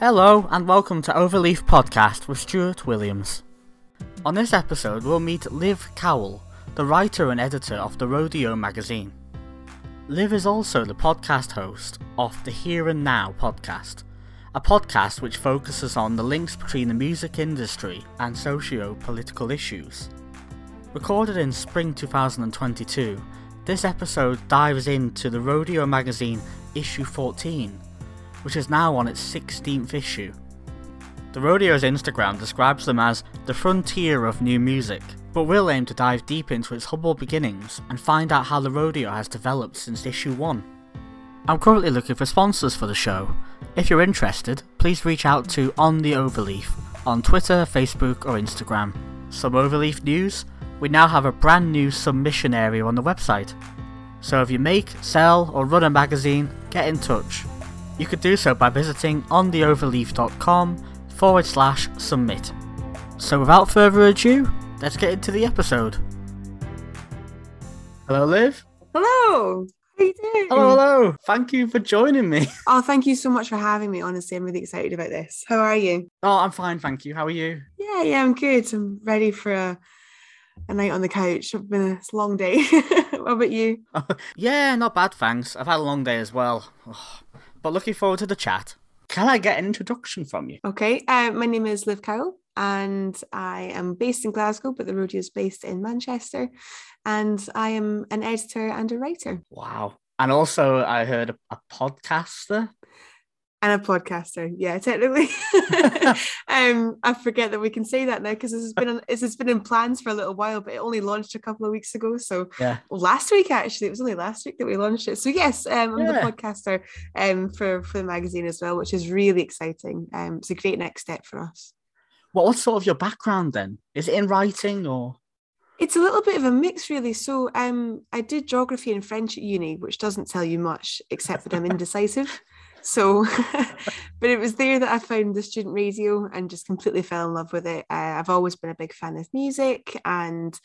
Hello, and welcome to Overleaf Podcast with Stuart Williams. On this episode, we'll meet Liv Cowle, the writer and editor of the Rodeo magazine. Liv is also the podcast host of the Here and Now podcast, a podcast which focuses on the links between the music industry and socio political issues. Recorded in spring 2022, this episode dives into the Rodeo magazine issue 14 which is now on its 16th issue. The Rodeo's Instagram describes them as the frontier of new music, but we'll aim to dive deep into its humble beginnings and find out how the Rodeo has developed since issue 1. I'm currently looking for sponsors for the show. If you're interested, please reach out to On the Overleaf on Twitter, Facebook, or Instagram. Some Overleaf news? We now have a brand new submission area on the website. So if you make, sell, or run a magazine, get in touch. You could do so by visiting ontheoverleaf.com forward slash submit. So without further ado, let's get into the episode. Hello, Liv. Hello. How you doing? Hello, hello. Thank you for joining me. Oh, thank you so much for having me. Honestly, I'm really excited about this. How are you? Oh, I'm fine, thank you. How are you? Yeah, yeah, I'm good. I'm ready for a, a night on the couch. It's been a long day. what about you? yeah, not bad, thanks. I've had a long day as well. Oh, but looking forward to the chat. Can I get an introduction from you? Okay, uh, my name is Liv Cowle and I am based in Glasgow, but the rodeo is based in Manchester. And I am an editor and a writer. Wow. And also, I heard a, a podcaster. And a podcaster, yeah, technically. um, I forget that we can say that now because this has been on, this has been in plans for a little while, but it only launched a couple of weeks ago. So yeah, well, last week actually, it was only last week that we launched it. So yes, um, I'm yeah. the podcaster um, for for the magazine as well, which is really exciting. Um, it's a great next step for us. What what's sort of your background then? Is it in writing or? It's a little bit of a mix, really. So, um, I did geography and French at uni, which doesn't tell you much except that I'm indecisive. So, but it was there that I found the student radio and just completely fell in love with it. Uh, I've always been a big fan of music, and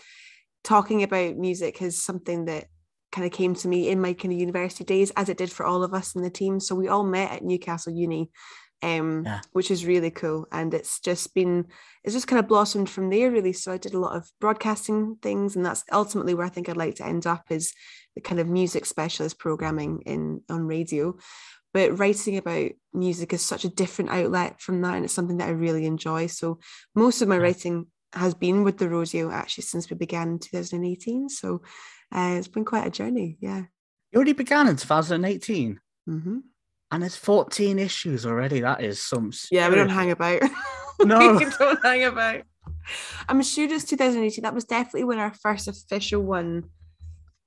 talking about music is something that kind of came to me in my kind of university days, as it did for all of us in the team. So we all met at Newcastle Uni, um, yeah. which is really cool, and it's just been it's just kind of blossomed from there, really. So I did a lot of broadcasting things, and that's ultimately where I think I'd like to end up is the kind of music specialist programming in on radio but writing about music is such a different outlet from that and it's something that i really enjoy. So most of my writing has been with the rodeo actually since we began in 2018 so uh, it's been quite a journey yeah. You already began in 2018 mm-hmm. and it's 14 issues already. That is some yeah we don't hang about. No. We don't hang about. I'm sure it's 2018 that was definitely when our first official one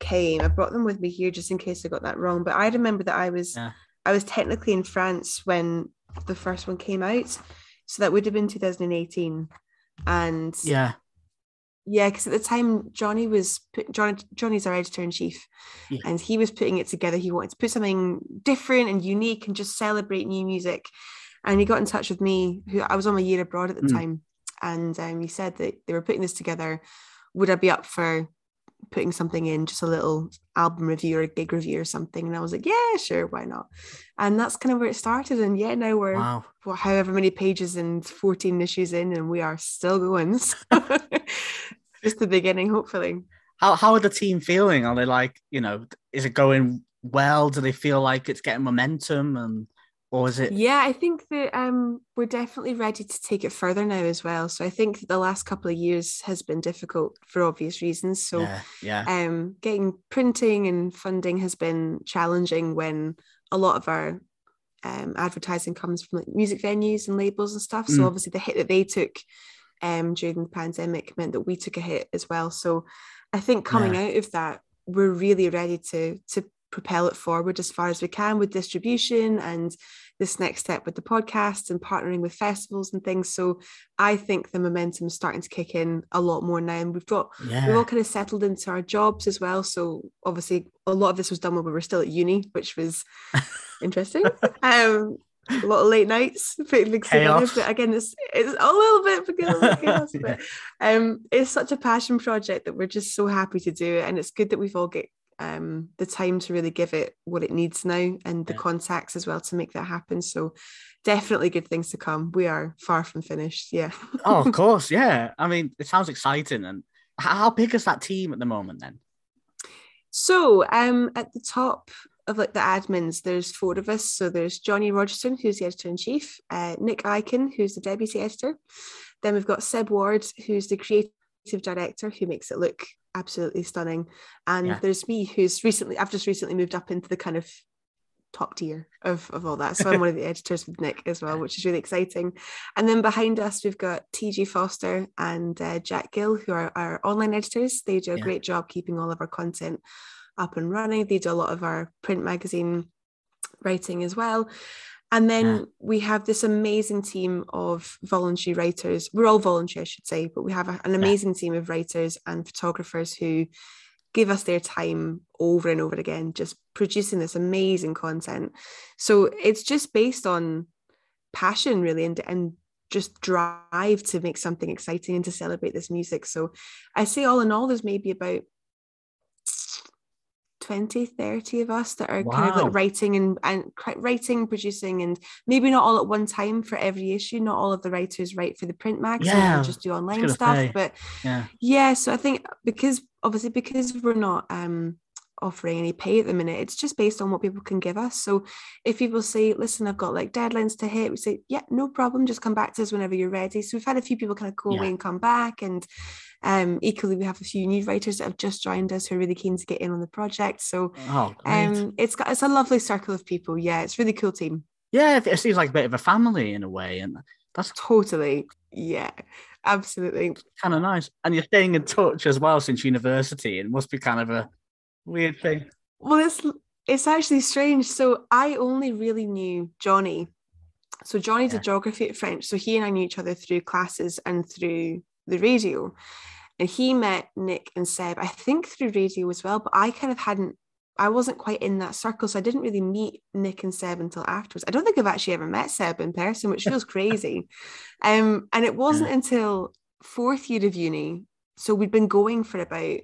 came. I brought them with me here just in case i got that wrong but i remember that i was yeah. I was technically in France when the first one came out. So that would have been 2018. And yeah. Yeah, because at the time Johnny was put, Johnny Johnny's our editor in chief, yeah. and he was putting it together. He wanted to put something different and unique and just celebrate new music. And he got in touch with me, who I was on my year abroad at the mm. time, and um, he said that they were putting this together. Would I be up for putting something in, just a little album review or a gig review or something. And I was like, yeah, sure, why not? And that's kind of where it started. And yeah, now we're wow. well, however many pages and 14 issues in, and we are still going. just the beginning, hopefully. How how are the team feeling? Are they like, you know, is it going well? Do they feel like it's getting momentum and or is it yeah i think that um we're definitely ready to take it further now as well so i think the last couple of years has been difficult for obvious reasons so yeah, yeah. um getting printing and funding has been challenging when a lot of our um, advertising comes from like music venues and labels and stuff so mm. obviously the hit that they took um during the pandemic meant that we took a hit as well so i think coming yeah. out of that we're really ready to to propel it forward as far as we can with distribution and this next step with the podcast and partnering with festivals and things. So I think the momentum is starting to kick in a lot more now. And we've got yeah. we've all kind of settled into our jobs as well. So obviously a lot of this was done when we were still at uni, which was interesting. um a lot of late nights putting things together. But again, it's it's a little bit because chaos, yeah. but um, it's such a passion project that we're just so happy to do it, and it's good that we've all get um, the time to really give it what it needs now and the Yeah. contacts as well to make that happen. So definitely good things to come. We are far from finished. Yeah. oh, of course, yeah. I mean, it sounds exciting. And how big is that team at the moment then? So um, at the top of like the admins, there's four of us. So there's Johnny Rogerson, who's the editor in chief, uh, Nick Eichen, who's the deputy editor. Then we've got Seb Ward, who's the creative director, who makes it look absolutely stunning. And Yeah. there's me, who's recently, I've just recently moved up into the kind of top tier of, of all that. So I'm one of the editors with Nick as well, which is really exciting. And then behind us, we've got TG Foster and uh, Jack Gill, who are our online editors. They do a Yeah. great job keeping all of our content up and running. They do a lot of our print magazine writing as well. And then Yeah. we have this amazing team of voluntary writers. We're all voluntary, I should say, but we have a- an amazing team of writers and photographers who give us their time over and over again, just producing this amazing content. So it's just based on passion, really, and, and just drive to make something exciting and to celebrate this music. So I say, all in all, there's maybe about 20 30 of us that are kind of like writing and, and writing producing and maybe not all at one time for every issue not all of the writers write for the print mag Yeah, just do online stuff say. but Yeah. yeah so i think because obviously because we're not um offering any pay at the minute. It's just based on what people can give us. So if people say listen i've got like deadlines to hit we say yeah no problem. Just come back to us whenever you're ready. So we've had a few people kind of go Yeah. away and come back and um equally we have a few new writers that have just joined us who are really keen to get in on the project. So Oh, um it's got it's a lovely circle of people. Yeah it's a really cool team. Yeah, it seems like a bit of a family in a way. And that's totally. Yeah absolutely. Kind of nice. And you're staying in touch as well since university. It must be kind of a weird thing. Well, it's it's actually strange. So I only really knew Johnny. So Johnny Yeah. did geography at French. So he and I knew each other through classes and through the radio. And he met Nick and Seb, I think through radio as well, but I kind of hadn't, I wasn't quite in that circle. So I didn't really meet Nick and Seb until afterwards. I don't think I've actually ever met Seb in person, which feels crazy. Um, and it wasn't until fourth year of uni. So we'd been going for about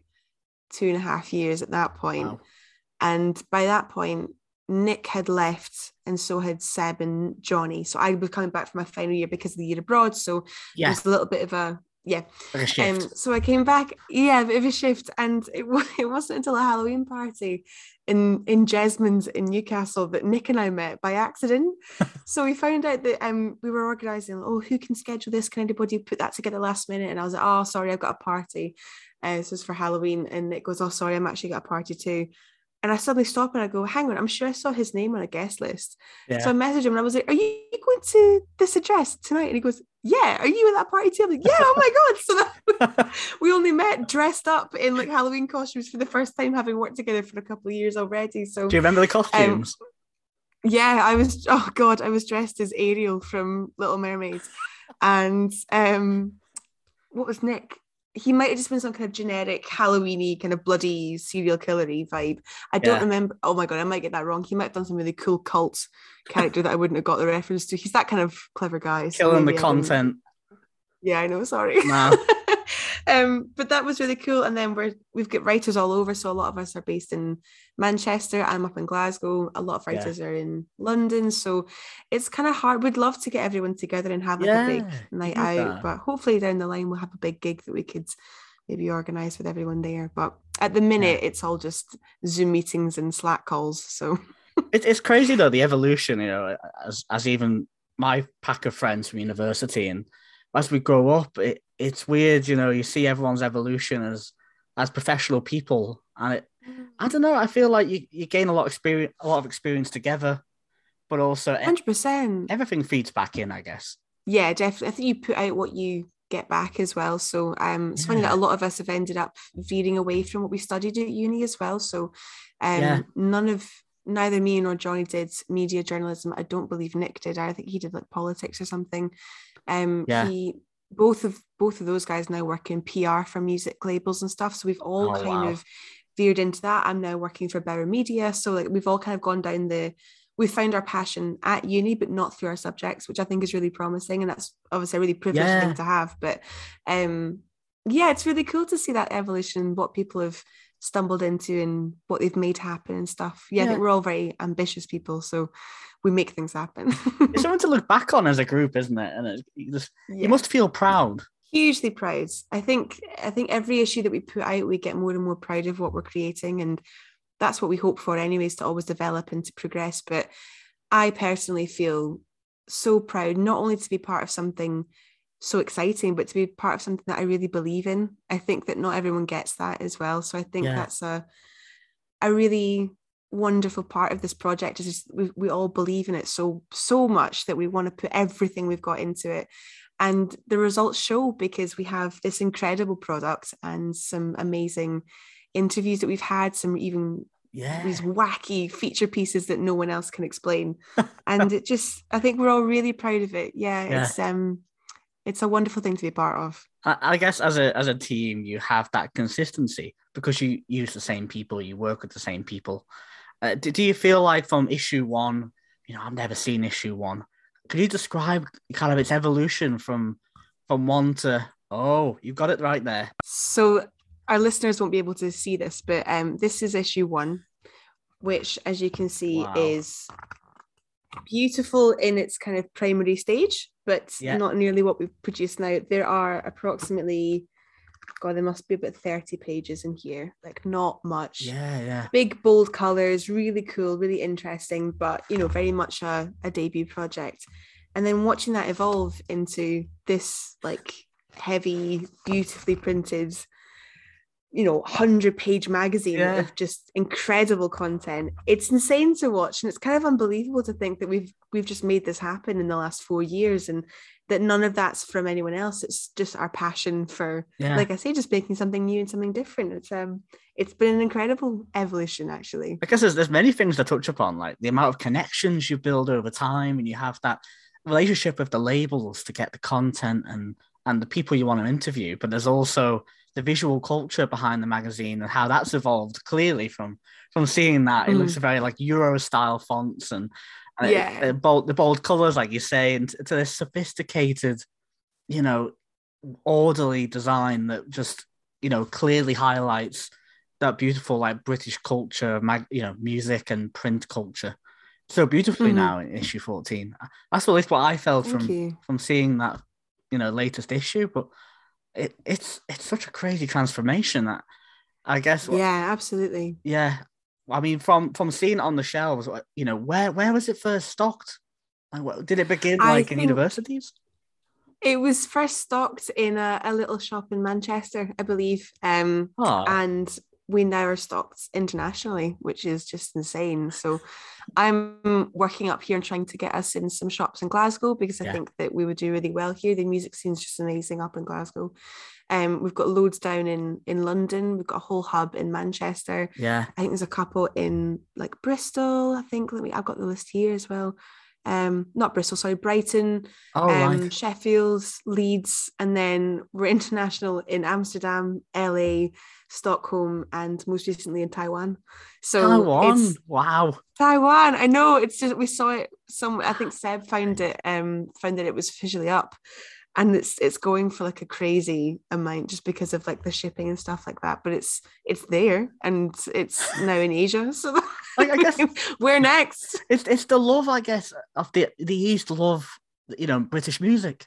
two and a half years at that point. Wow. And by that point, Nick had left, and so had Seb and Johnny. So I was coming back for my final year because of the year abroad. So it was a little bit of a yeah. like a. Um, so I came back, yeah, a bit of a shift, and it, it wasn't until a Halloween party in in Jesmond's in Newcastle that Nick and I met by accident. so we found out that um we were organising. Oh, who can schedule this? Can anybody put that together last minute? And I was like, oh, sorry, I've got a party. Uh, this is for Halloween, and Nick goes, oh, sorry, I'm actually got a party too. And I suddenly stop and I go, hang on, I'm sure I saw his name on a guest list. yeah. So I message him and I was like, Are you going to this address tonight? And he goes, Yeah, are you at that party too? I'm like, Yeah, oh my God. So that, we only met dressed up in like Halloween costumes for the first time, having worked together for a couple of years already. So Do you remember the costumes? yeah, I was oh god, I was dressed as Ariel from Little Mermaid. And um what was Nick? He might have just been some kind of generic Halloweeny kind of bloody serial killery vibe. I don't Yeah. remember. Oh my god, I might get that wrong. He might have done some really cool cult character that I wouldn't have got the reference to. He's that kind of clever guy. so Killing the maybe I didn't- content. Yeah, I know. Sorry. No. um, but that was really cool. And then we're we've got writers all over. So a lot of us are based in Manchester. I'm up in Glasgow. A lot of Yeah. writers are in London. So it's kind of hard. We'd love to get everyone together and have like a big night out. that. But hopefully down the line we'll have a big gig that we could maybe organise with everyone there. But at the minute it's all just Zoom meetings and Slack calls. So It, it's crazy though the evolution, you know, as as even my pack of friends from university, and as we grow up, it, it's weird, you know. You see everyone's evolution as as professional people, and it, I don't know. I feel like you, you gain a lot of experience, a lot of experience together, but also hundred percent. everything feeds back in, I guess. yeah definitely i think you put out what you get back as well so um it's funny that a lot of us have ended up veering away from what we studied at uni as well so um Yeah. none of neither me nor johnny did media journalism i don't believe nick did i think he did like politics or something um Yeah. he both of both of those guys now work in pr for music labels and stuff so we've all Oh, kind wow. of veered into that i'm now working for Bauer media so like we've all kind of gone down the we found our passion at uni, but not through our subjects, which I think is really promising. And that's obviously a really privileged Yeah. thing to have. But um, yeah, it's really cool to see that evolution, what people have stumbled into and what they've made happen and stuff. Yeah, I think we're all very ambitious people, so we make things happen. It's something to look back on as a group, isn't it? And it's, you, just, Yeah. you must feel proud. hugely proud. I think I think every issue that we put out, we get more and more proud of what we're creating, and that's what we hope for, anyways, to always develop and to progress. But I personally feel so proud not only to be part of something so exciting, but to be part of something that I really believe in. I think that not everyone gets that as well. So I think Yeah. that's a a really wonderful part of this project is we, we all believe in it so so much that we want to put everything we've got into it and the results show because we have this incredible product and some amazing interviews that we've had some even Yeah. these wacky feature pieces that no one else can explain and it just i think we're all really proud of it yeah, Yeah. it's um it's a wonderful thing to be a part of I, I guess as a as a team, you have that consistency because you use the same people, you work with the same people. Uh, do, do you feel like from issue one, you know, I've never seen issue one. Could you describe kind of its evolution from from one to oh, you've got it right there. so our listeners won't be able to see this but um this is issue one which as you can see Wow. is beautiful in its kind of primary stage but Yeah. not nearly what we've produced now there are approximately god there must be about 30 pages in here like not much Yeah, yeah. big bold colors really cool really interesting but you know very much a, a debut project and then watching that evolve into this like heavy beautifully printed you know 100 page magazine Yeah. of just incredible content it's insane to watch and it's kind of unbelievable to think that we've we've just made this happen in the last four years and that none of that's from anyone else it's just our passion for Yeah. like i say just making something new and something different it's um it's been an incredible evolution actually I guess there's, there's many things to touch upon, like the amount of connections you build over time, and you have that relationship with the labels to get the content and and the people you want to interview. But there's also the visual culture behind the magazine and how that's evolved clearly from from seeing that. It Mm. looks very like Euro style fonts and, and it- Yeah. the bold the bold colors, like you say, and to this sophisticated, you know, orderly design that just you know clearly highlights that beautiful like British culture, mag- you know, music and print culture so beautifully Mhm. now in issue 14. That's at least what I felt thank from you from seeing that, you know, latest issue. But it, it's it's such a crazy transformation that I guess yeah absolutely yeah. I mean, from from seeing it on the shelves, you know, where where was it first stocked? Like, what, did it begin like in universities? it was first stocked in a, a little shop in manchester i believe um Oh, and we now are stocked internationally, which is just insane. So I'm working up here and trying to get us in some shops in Glasgow because I Yeah. think that we would do really well here. The music scene's just amazing up in Glasgow. Um, we've got loads down in in London. We've got a whole hub in Manchester. yeah, I think there's a couple in like Bristol. I think let me. I've got the list here as well. Um, not Bristol, sorry, Brighton, oh um, right, Sheffield, Leeds, and then we're international in Amsterdam, LA, Stockholm, and most recently in Taiwan. So Taiwan, wow, Taiwan. I know it's just we saw it. Some I think Seb found it. Um, found that it was officially up, and it's it's going for like a crazy amount just because of like the shipping and stuff like that. But it's it's there and it's now in Asia. So Like, I guess we're next. it's it's the love, I guess, of the the East love, you know, British music,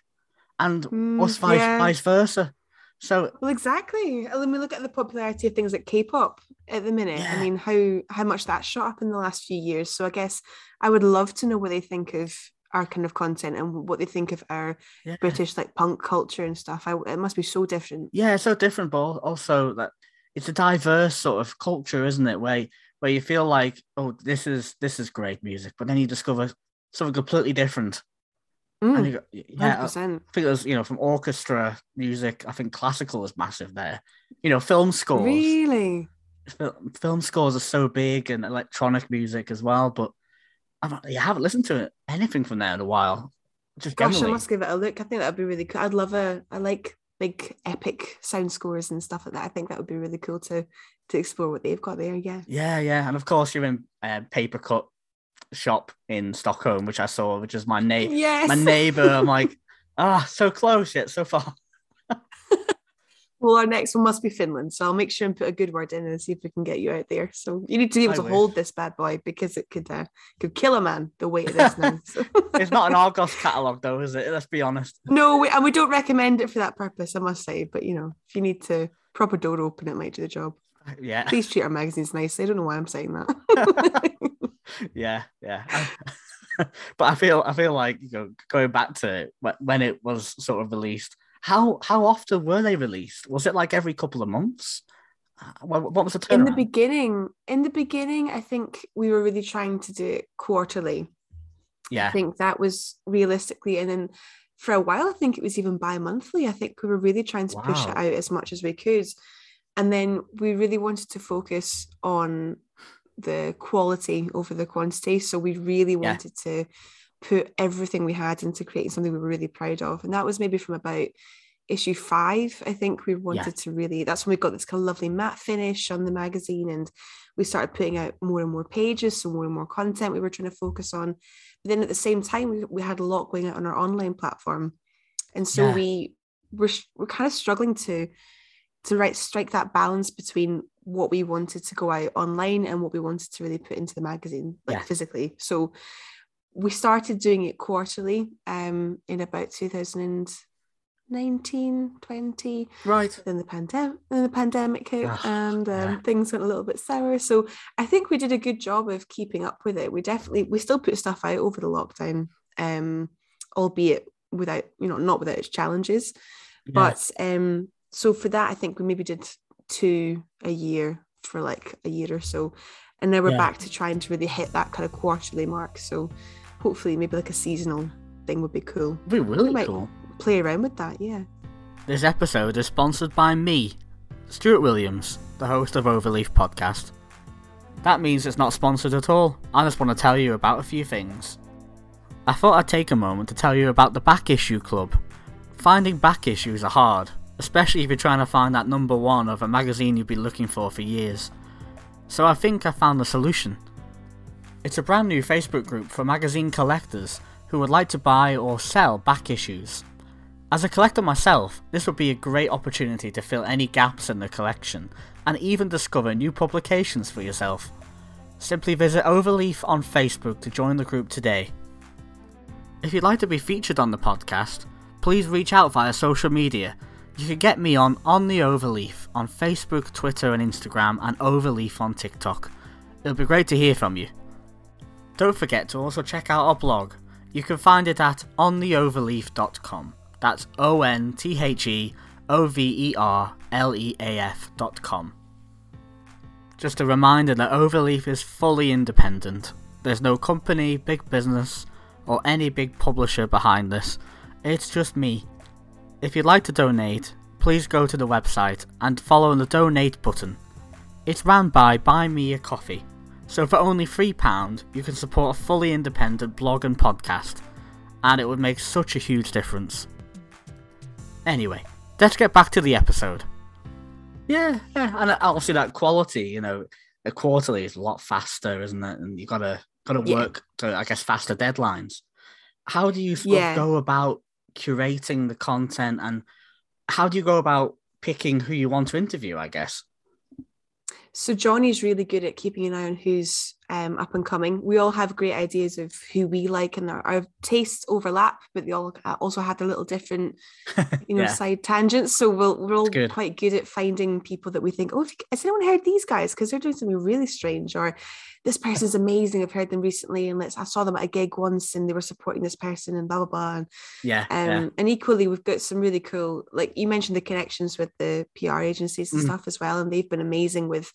and Mm, us vice yeah. vice versa. So Well, exactly. when we look at the popularity of things like K-pop at the minute. Yeah. I mean, how how much that shot up in the last few years. So I guess I would love to know what they think of our kind of content and what they think of our yeah. British like punk culture and stuff. I, it must be so different. Yeah, so different, but also that it's a diverse sort of culture, isn't it? Where where you feel like, oh, this is this is great music, but then you discover something completely different. And Mm, you go, yeah, I 100%. think there's you know from orchestra music. I think classical is massive there. You know, film scores. Really? Film scores are so big, and electronic music as well. But I've, I haven't listened to anything from there in a while. Just Gosh, I must give it a look. I think that'd be really cool. I'd love a I like big epic sound scores and stuff like that. I think that would be really cool to to explore what they've got there. Yeah. Yeah, yeah, and of course you're in uh, Papercut shop in Stockholm, which I saw, which is my neighbor. Yes. My neighbor. I'm like, ah, so close yet so far. Well, our next one must be Finland, so I'll make sure and put a good word in and see if we can get you out there. So you need to be able I to wish. hold this bad boy because it could uh, could kill a man the weight it is now. So- It's not an Argos catalogue, though, is it? Let's be honest. no, we, and we don't recommend it for that purpose, I must say. But you know, if you need to prop a door open, it might do the job. Yeah, Please treat our magazines nicely. I don't know why I'm saying that. yeah, yeah. but I feel, I feel like you know, going back to when it was sort of released. How how often were they released? Was it like every couple of months? Uh, What, what was the turnaround? in the beginning, in the beginning, I think we were really trying to do it quarterly. yeah, I think that was realistically, and then for a while, I think it was even bi-monthly. I think we were really trying to push it out as much as we could, and then we really wanted to focus on the quality over the quantity. So we really Yeah. wanted to put everything we had into creating something we were really proud of, and that was maybe from about issue five. I think we wanted to really. That's when we got this kind of lovely matte finish on the magazine, and we started putting out more and more pages, so more and more content we were trying to focus on. But then at the same time, we, we had a lot going out on our online platform, and so Yeah. we were we're kind of struggling to to right strike that balance between what we wanted to go out online and what we wanted to really put into the magazine, like Yeah. physically. So we started doing it quarterly um in about 2019 20 right. then the pandemic then the pandemic hit Ugh, and um, yeah. things went a little bit sour so i think we did a good job of keeping up with it we definitely we still put stuff out over the lockdown um albeit without you know not without its challenges Yeah. but um so for that i think we maybe did two a year for like a year or so and now we're Yeah. back to trying to really hit that kind of quarterly mark so hopefully maybe like a seasonal thing would be cool It'd be really might- cool. play around with that yeah This episode is sponsored by me, Stuart Williams, the host of Overleaf Podcast. That means it's not sponsored at all. I just want to tell you about a few things. I thought I'd take a moment to tell you about the Back Issue Club. Finding back issues are hard, especially if you're trying to find that number one of a magazine you've been looking for for years. So I think I found the solution. It's a brand new Facebook group for magazine collectors who would like to buy or sell back issues. As a collector myself, this would be a great opportunity to fill any gaps in the collection and even discover new publications for yourself. Simply visit Overleaf on Facebook to join the group today. If you'd like to be featured on the podcast, please reach out via social media. You can get me on On the Overleaf on Facebook, Twitter, and Instagram, and Overleaf on TikTok. It'll be great to hear from you. Don't forget to also check out our blog. You can find it at ontheoverleaf.com. That's O N T H E O V E R L E A F.com. Just a reminder that Overleaf is fully independent. There's no company, big business, or any big publisher behind this. It's just me. If you'd like to donate, please go to the website and follow the donate button. It's ran by Buy Me a Coffee, so for only £3 you can support a fully independent blog and podcast, and it would make such a huge difference. Anyway, let's get back to the episode. Yeah, yeah, and obviously that quality, you know, a quarterly is a lot faster, isn't it? And you gotta gotta Yeah. work to, I guess, faster deadlines. How do you Yeah. go about curating the content, and how do you go about picking who you want to interview? I guess. So Johnny's really good at keeping an eye on who's um, up and coming. We all have great ideas of who we like, and our, our tastes overlap, but they all uh, also have their little different, you know, Yeah. side tangents. So we'll, we're all good. quite good at finding people that we think, oh, you- has anyone heard these guys? Because they're doing something really strange, or this person's amazing. I've heard them recently, and let's I saw them at a gig once, and they were supporting this person, and blah blah blah. And Yeah, um, yeah, and equally, we've got some really cool, like you mentioned, the connections with the PR agencies and Mm. stuff as well. And they've been amazing with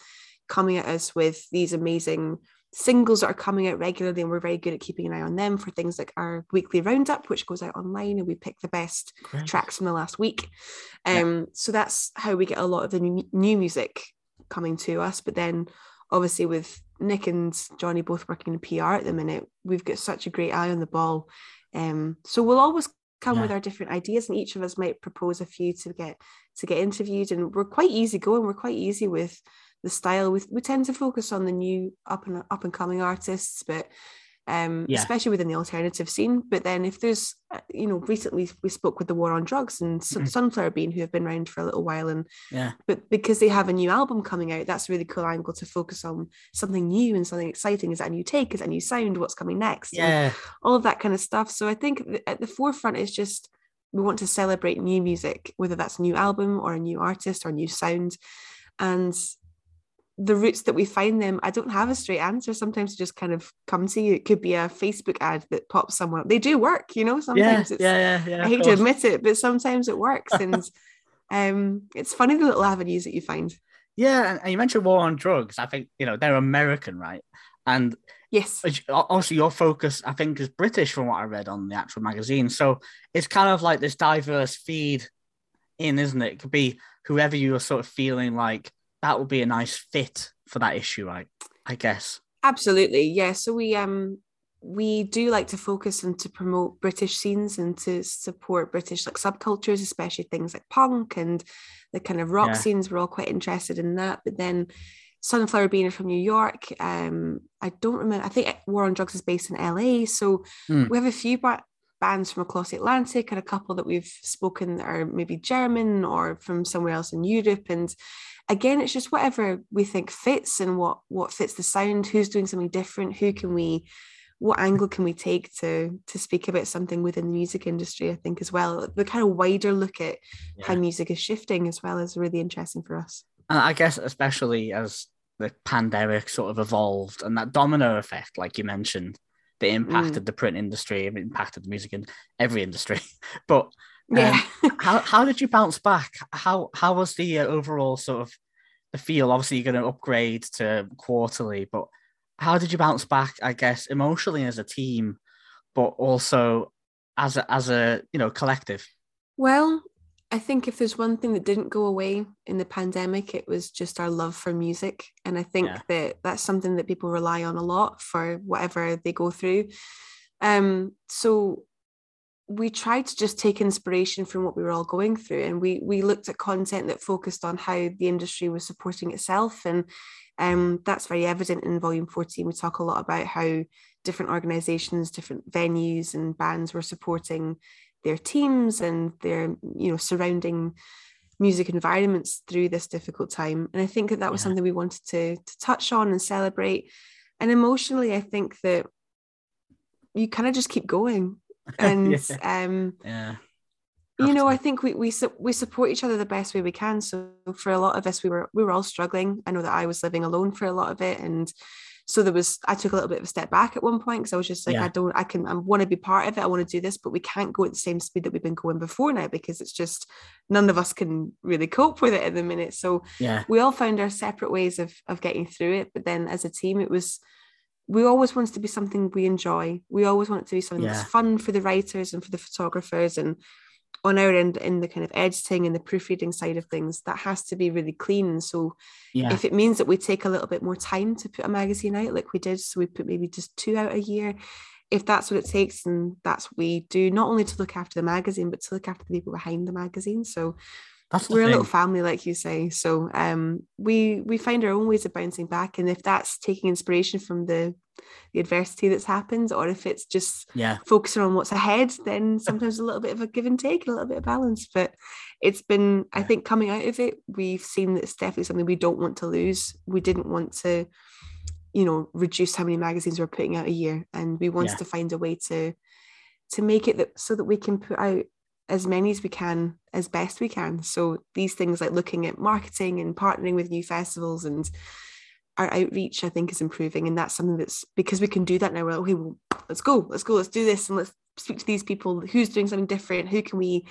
coming at us with these amazing singles that are coming out regularly. And we're very good at keeping an eye on them for things like our weekly roundup, which goes out online and we pick the best Great. tracks from the last week. Yeah. Um, So that's how we get a lot of the new music coming to us. But then obviously with Nick and Johnny both working in PR at the minute, we've got such a great eye on the ball. Um, so we'll always come with our different ideas and each of us might propose a few to get to get interviewed. And we're quite easy going we're quite easy with the style. We, we tend to focus on the new up and up and coming artists but um, Yeah. especially within the alternative scene. But then if there's, uh, you know, recently we spoke with the War on Drugs and Mhm. Sunflower Bean, who have been around for a little while, and Yeah. but because they have a new album coming out, that's a really cool angle to focus on something new and something exciting. Is that a new take? Is that a new sound? What's coming next? Yeah. all of that kind of stuff. So I think th- at the forefront is just we want to celebrate new music, whether that's a new album or a new artist or a new sound. And the routes that we find them, I don't have a straight answer. Sometimes they just kind of come to you. It could be a Facebook ad that pops somewhere. They do work, you know. Yeah. Sometimes it's Yeah. Yeah. Yeah. I hate to admit it, but sometimes it works. And um it's funny the little avenues that you find. Yeah, and, you mentioned war on drugs. I think you know they're American, right? And Yes. also your focus, I think, is British from what I read on the actual magazine. So it's kind of like this diverse feed in, isn't it? It could be whoever you are sort of feeling like that would be a nice fit for that issue, right? I guess. Absolutely, yeah. So we um we do like to focus and to promote British scenes and to support British like subcultures, especially things like punk and the kind of rock Yeah. scenes. We're all quite interested in that. But then Sunflower Bean are from New York. Um, I don't remember. I think War on Drugs is based in LA. So Hmm. we have a few ba- bands from across the Atlantic and a couple that we've spoken that are maybe German or from somewhere else in Europe. And again, it's just whatever we think fits and what what fits the sound. Who's doing something different? Who can we? What angle can we take to to speak about something within the music industry? I think as well. The kind of wider look at how music is shifting as well is really interesting for us. And I guess especially as the pandemic sort of evolved and that domino effect, like you mentioned, that Mm. impacted the print industry, impacted the music in every industry. But Um, Yeah. how how did you bounce back? How how was the uh, overall sort of the feel? Obviously, you're going to upgrade to quarterly, but how did you bounce back? I guess emotionally as a team, but also as a as a you know collective. Well, I think if there's one thing that didn't go away in the pandemic, it was just our love for music. And I think Yeah. that that's something that people rely on a lot for whatever they go through. Um, so we tried to just take inspiration from what we were all going through and we we looked at content that focused on how the industry was supporting itself and um, that's very evident in volume 14 we talk a lot about how different organizations different venues and bands were supporting their teams and their you know surrounding music environments through this difficult time and i think that that was Yeah. something we wanted to to touch on and celebrate. And emotionally i think that you kind of just keep going and Yeah. um Yeah, you know i think we we su- we support each other the best way we can. So for a lot of us we were we were all struggling. I know that i was living alone for a lot of it. And so there was i took a little bit of a step back at one point because i was just like Yeah. i don't i can i want to be part of it. I want to do this but we can't go at the same speed that we've been going before now because it's just none of us can really cope with it at the minute. So yeah, we all found our separate ways of of getting through it. But then as a team it was we always want it to be something we enjoy. We always want it to be something Yeah. that's fun for the writers and for the photographers and on our end in the kind of editing and the proofreading side of things that has to be really clean. So yeah, if it means that we take a little bit more time to put a magazine out like we did so we put maybe just two out a year if that's what it takes and that's what we do not only to look after the magazine but to look after the people behind the magazine. So that's we're a little family like you say so um we we find our own ways of bouncing back and if that's taking inspiration from the the adversity that's happened or if it's just yeah, focusing on what's ahead then sometimes a little bit of a give and take a little bit of balance. But it's been i think coming out of it we've seen that it's definitely something we don't want to lose. We didn't want to you know reduce how many magazines we're putting out a year and we wanted Yeah. to find a way to to make it that so that we can put out as many as we can as best we can. So these things like looking at marketing and partnering with new festivals and our outreach i think is improving. And that's something that's because we can do that now we're like okay well let's go let's go let's do this and let's speak to these people. Who's doing something different? Who can we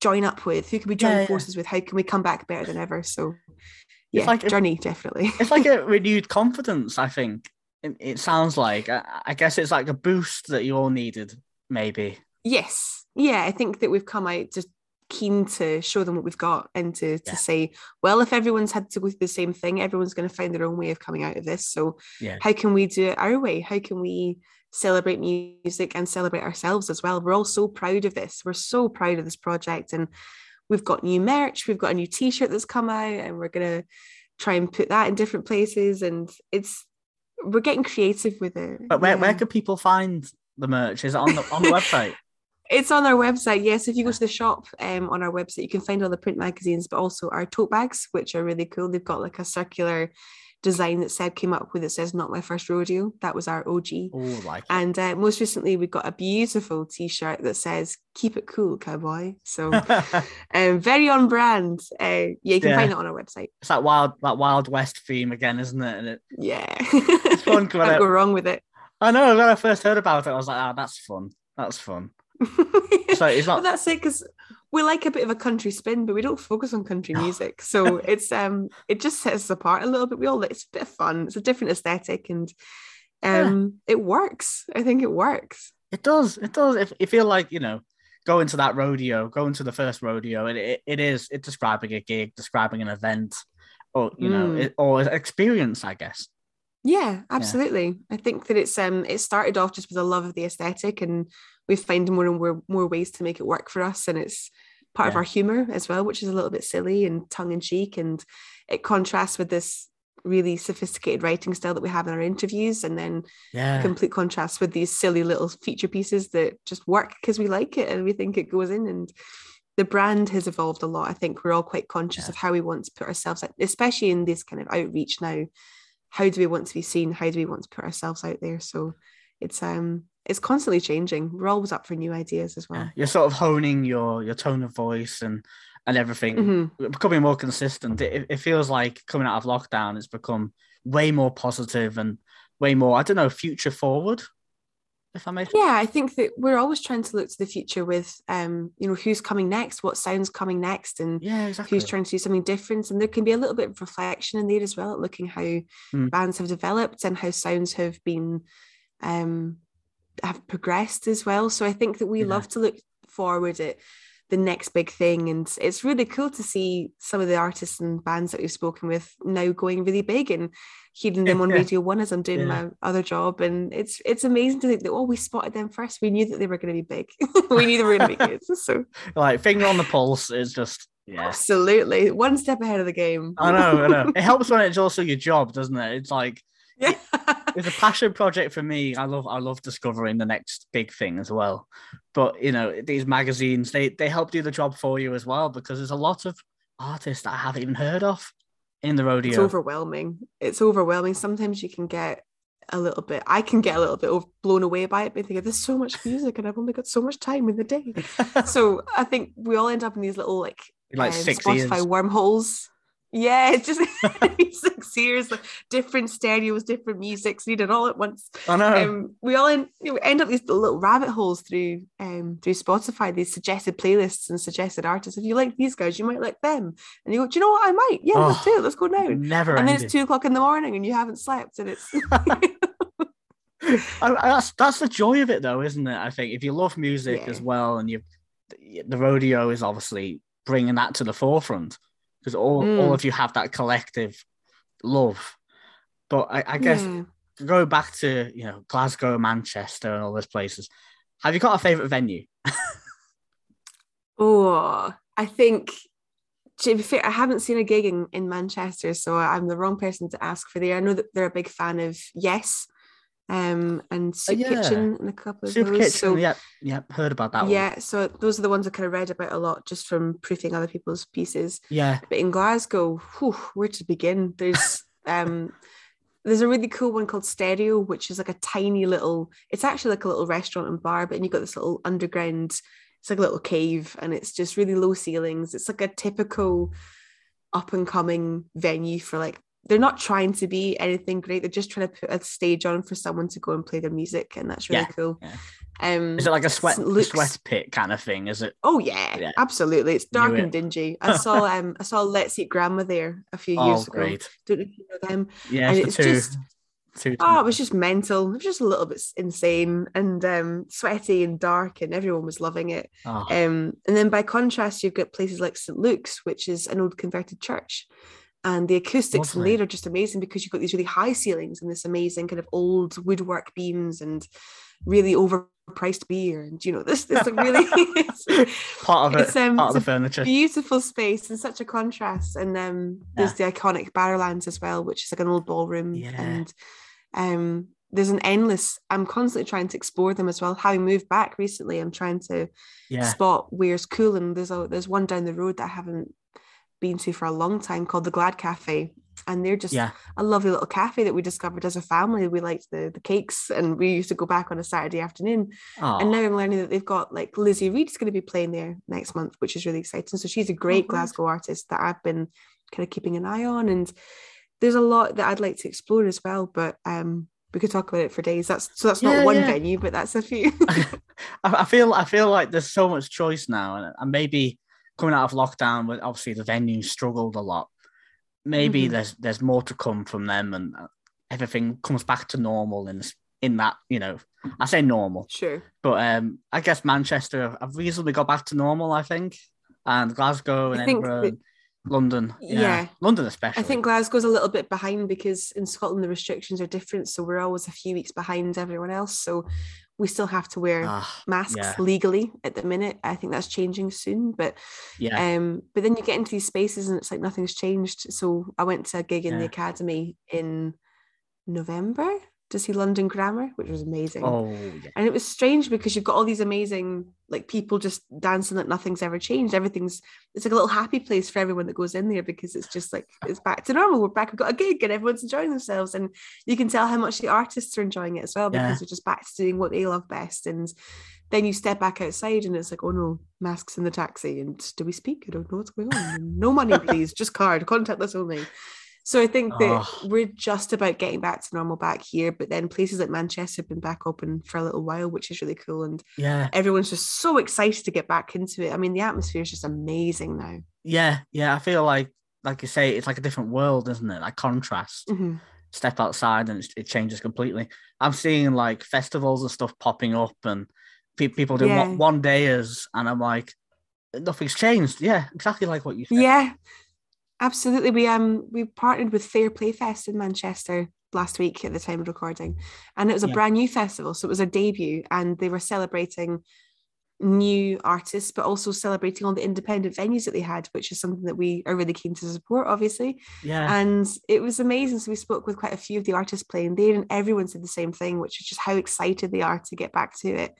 join up with? Who can we join Yeah, yeah. forces with? How can we come back better than ever? So yeah like a- journey definitely. It's like a renewed confidence. I think. It, it sounds like. I, I guess it's like a boost that you all needed, maybe. yes yeah i think that we've come out just keen to show them what we've got and to, to say well if everyone's had to go through the same thing everyone's going to find their own way of coming out of this so Yeah, how can we do it our way how can we celebrate music and celebrate ourselves as well we're all so proud of this we're so proud of this project and we've got new merch we've got a new t-shirt that's come out and we're going to try and put that in different places and it's we're getting creative with it. But where, where yeah. can people find the merch? Is it on the on the website? It's on our website. Yes, if you go to the shop um, on our website, you can find all the print magazines, but also our tote bags, which are really cool. They've got like a circular design that Seb came up with. It says "Not my first rodeo." That was our OG. Oh, like. And uh, most recently, we got a beautiful T-shirt that says "Keep it cool, cowboy." So, um, very on brand. Uh, yeah, you can Yeah. find it on our website. it's that wild that wild west theme again, isn't it? And it, Yeah, it's fun. Can't I- go wrong with it. I know when I first heard about it, I was like, "Ah, that's fun. That's fun." So it's that's it because we like a bit of a country spin, but we don't focus on country music. So it's um it just sets us apart a little bit. We all it's a bit of fun. It's a different aesthetic and um it works. I think it works. It does. It does. If you feel like you know, going to that rodeo, going to the first rodeo, it it, it is. It's describing a gig, describing an event, or you know, Mm. it, or experience, I guess. Yeah, absolutely. I think that it's um it started off just with a love of the aesthetic and we find more and more more ways to make it work for us and it's part of our humor as well, which is a little bit silly and tongue in cheek and it contrasts with this really sophisticated writing style that we have in our interviews and then Yeah. complete contrast with these silly little feature pieces that just work because we like it and we think it goes in and the brand has evolved a lot i think we're all quite conscious Yeah. of how we want to put ourselves out especially in this kind of outreach now how do we want to be seen how do we want to put ourselves out there so it's um it's constantly changing we're always up for new ideas as Yeah. well You're sort of honing your your tone of voice and and everything, Mhm. becoming more consistent. It, it feels like coming out of lockdown, it's become way more positive and way more. I don't know, future forward. If I may. yeah i think that we're always trying to look to the future with um you know who's coming next what sounds coming next and Yeah, exactly. who's trying to do something different. And there can be a little bit of reflection in there as well, at looking how Mm. bands have developed and how sounds have been um have progressed as well. So I think that we Yeah. love to look forward at the next big thing. And it's really cool to see some of the artists and bands that we've spoken with now going really big and hearing them on Radio One as I'm doing Yeah. my other job. And it's it's amazing to think that oh we spotted them first. We knew that they were going to be big. we knew they were going to be good. So like finger on the pulse is just yeah. absolutely one step ahead of the game. I know, I know. It helps when it's also your job, doesn't it? It's like Yeah. it's a passion project for me. I love I love discovering the next big thing as well. But you know, these magazines they they help do the job for you as well because there's a lot of artists that I haven't even heard of in the rodeo. it's overwhelming. It's overwhelming. Sometimes you can get a little bit, I can get a little bit blown away by it, but thinking there's so much music and I've only got so much time in the day. So I think we all end up in these little like, like um, six Spotify years. wormholes. Yeah, it's just six years, like different stereos, different musics needed all at once. I know. Um, we all end, you know, end up these little rabbit holes through um through Spotify, these suggested playlists and suggested artists. If you like these guys, you might like them. And you go, do you know what? I might. Yeah, let's Oh, do it. Let's go now. Never And then ending. it's two o'clock in the morning and you haven't slept, and it's I, I- that's that's the joy of it, though, isn't it? I think if you love music as well, and you, the rodeo is obviously bringing that to the forefront because all all Mm. of you have that collective love. But I, I guess Yeah. go back to you know Glasgow, Manchester, and all those places. Have you got a favorite venue? Oh, I think to be fair, I haven't seen a gig in, in Manchester, so I'm the wrong person to ask for there. I know that they're a big fan of Yes, um, and Soup yeah. Kitchen and a couple of Super those. Kitchen. So Yep, yep. Heard about that one. yeah, so those are the ones I kind of read about a lot just from proofing other people's pieces. Yeah. But in Glasgow, whew, where to begin? There's um there's a really cool one called Stereo, which is like a tiny little, it's actually like a little restaurant and bar, but and you've got this little underground, it's like a little cave and it's just really low ceilings. It's like a typical up and coming venue for like they're not trying to be anything great. They're just trying to put a stage on for someone to go and play their music, and that's really Yeah, cool. yeah. Um, Is it like a sweat Luke's- sweat pit kind of thing? Is it? Oh yeah, Yeah. absolutely. It's dark and dingy. I saw um I saw Let's Eat Grandma there a few Oh, years ago. great. Don't know if you know them. Yeah, And for it's two. just- two. Oh, it was just mental. It was just a little bit insane and um sweaty and dark, and everyone was loving it. Oh, Um, and then by contrast, you've got places like St Luke's, which is an old converted church. And the acoustics in there are just amazing because you've got these really high ceilings and this amazing kind of old woodwork beams and really overpriced beer. And you know, this this like really part of it. it's, um, part of the furniture. beautiful space and such a contrast. And um, there's the iconic Barrowlands as well, which is like an old ballroom. Yeah. And Um, there's an endless. I'm constantly trying to explore them as well. Having moved back recently, I'm trying to Yeah. spot where's cool. And there's a there's one down the road that I haven't been to for a long time called the Glad Cafe, and they're just Yeah. a lovely little cafe that we discovered as a family. We liked the the cakes, and we used to go back on a Saturday afternoon. Oh, And now I'm learning that they've got like Lizzie Reid's going to be playing there next month, which is really exciting. So she's a great great. Glasgow artist that I've been kind of keeping an eye on, and there's a lot that I'd like to explore as well. But um, we could talk about it for days. That's so that's Yeah, not one yeah. venue, but that's a few. I, feel I feel like there's so much choice now, and maybe coming out of lockdown, with obviously the venues struggled a lot. Maybe Mhm. there's there's more to come from them, and everything comes back to normal in in that you know. I say normal, sure. but um, I guess Manchester have- reasonably got back to normal. I think, and Glasgow and Edinburgh, that- London, yeah. Yeah. London especially. I think Glasgow's a little bit behind because in Scotland the restrictions are different, so we're always a few weeks behind everyone else. So we still have to wear Ah, masks yeah. legally at the minute. I think that's changing soon, but yeah, um but then you get into these spaces and it's like nothing's changed so i went to a gig in the academy in november to see london grammar which was amazing. Oh yeah, and it was strange because you've got all these amazing like people just dancing like nothing's ever changed. Everything's it's like a little happy place for everyone that goes in there because it's just like it's back to normal. We're back we've got a gig and everyone's enjoying themselves. And you can tell how much the artists are enjoying it as well because Yeah. they're just back to doing what they love best. And then you step back outside and it's like oh no masks in the taxi. And do we speak? I don't know what's going on. No money please. Just card contactless only so i think that Oh. we're just about getting back to normal back here but then places like manchester have been back open for a little while which is really cool and yeah. everyone's just so excited to get back into it i mean the atmosphere is just amazing now Yeah, yeah. I feel like, like you say, it's like a different world, isn't it? Like contrast. Mhm. Step outside and it changes completely. I'm seeing like festivals and stuff popping up, and pe- people doing Yeah. one, one dayers, and I'm like, nothing's changed. Yeah, exactly like what you said. yeah absolutely we um we partnered with fair play fest in manchester last week at the time of recording and it was a Yeah. brand new festival so it was a debut and they were celebrating new artists but also celebrating all the independent venues that they had which is something that we are really keen to support obviously yeah, and it was amazing. So we spoke with quite a few of the artists playing there, and everyone said the same thing, which is just how excited they are to get back to it.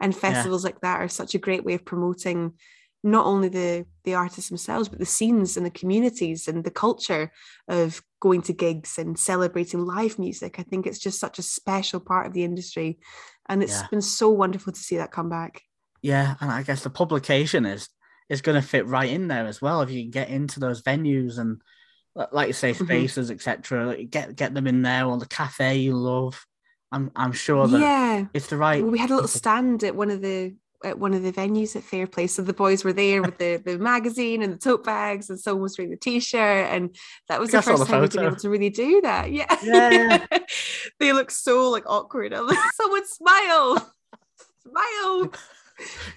And festivals like that are such a great way of promoting not only the the artists themselves, but the scenes and the communities and the culture of going to gigs and celebrating live music. I think it's just such a special part of the industry, and it's Yeah. been so wonderful to see that come back. yeah. And I guess the publication is is going to fit right in there as well. If you can get into those venues and, like you say, Mhm. spaces, etc., get get them in there or the cafe you love. I'm I'm sure that yeah. it's the right. Well, we had a little stand at one of the at one of the venues at Fairplay. So the boys were there with the, the magazine and the tote bags, and someone was wearing the t-shirt, and that was the first the time we've been able to really do that. Yeah, Yeah, they look so like awkward. I'm like, someone smile, smile.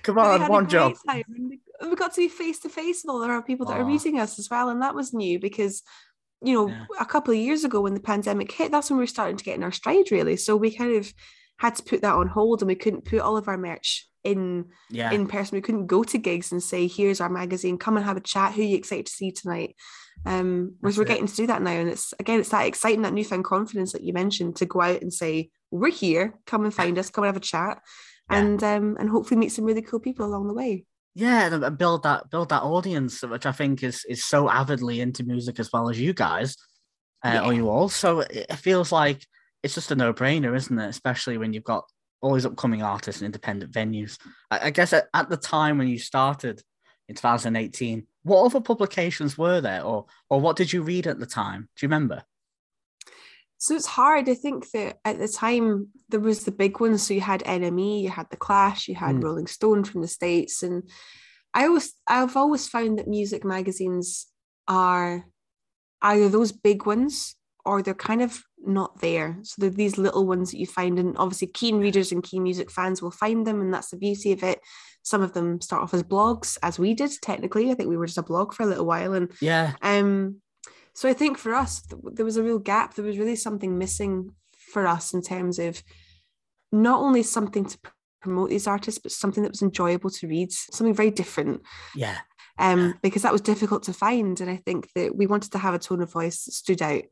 Come on, one job. and we got to be face to face with all our people that are Aw. meeting us as well, and that was new because. You know, Yeah. a couple of years ago when the pandemic hit, that's when we were starting to get in our stride, really. So we kind of had to put that on hold and we couldn't put all of our merch in Yeah, in person. We couldn't go to gigs and say, "Here's our magazine. Come and have a chat. Who are you excited to see tonight?" Um, whereas That's we're it. getting to do that now, and it's again, it's that exciting, that newfound confidence that you mentioned to go out and say, "We're here. Come and find us. Come and have a chat." Yeah. And um, and hopefully meet some really cool people along the way. yeah, and- and build that build that audience, which I think is is so avidly into music as well as you guys, uh, or you all. So it it feels like it's just a no brainer, isn't it? Especially when you've got all these upcoming artists and independent venues. I, I guess at, at the time when you started in 2018, what other publications were there, or or what did you read at the time? Do you remember? So it's hard. I think that at the time there was the big ones. So you had NME, you had The Clash, you had Mm. Rolling Stone from the States. And I always I've always found that music magazines are either those big ones or they're kind of not there. So they're these little ones that you find, and obviously keen readers and keen music fans will find them, and that's the beauty of it. Some of them start off as blogs, as we did technically. I think we were just a blog for a little while, and Yeah, um, so I think for us, th- there was a real gap. There was really something missing for us in terms of not only something to promote these artists, but something that was enjoyable to read, something very different. yeah, Um, because that was difficult to find, and I think that we wanted to have a tone of voice that stood out.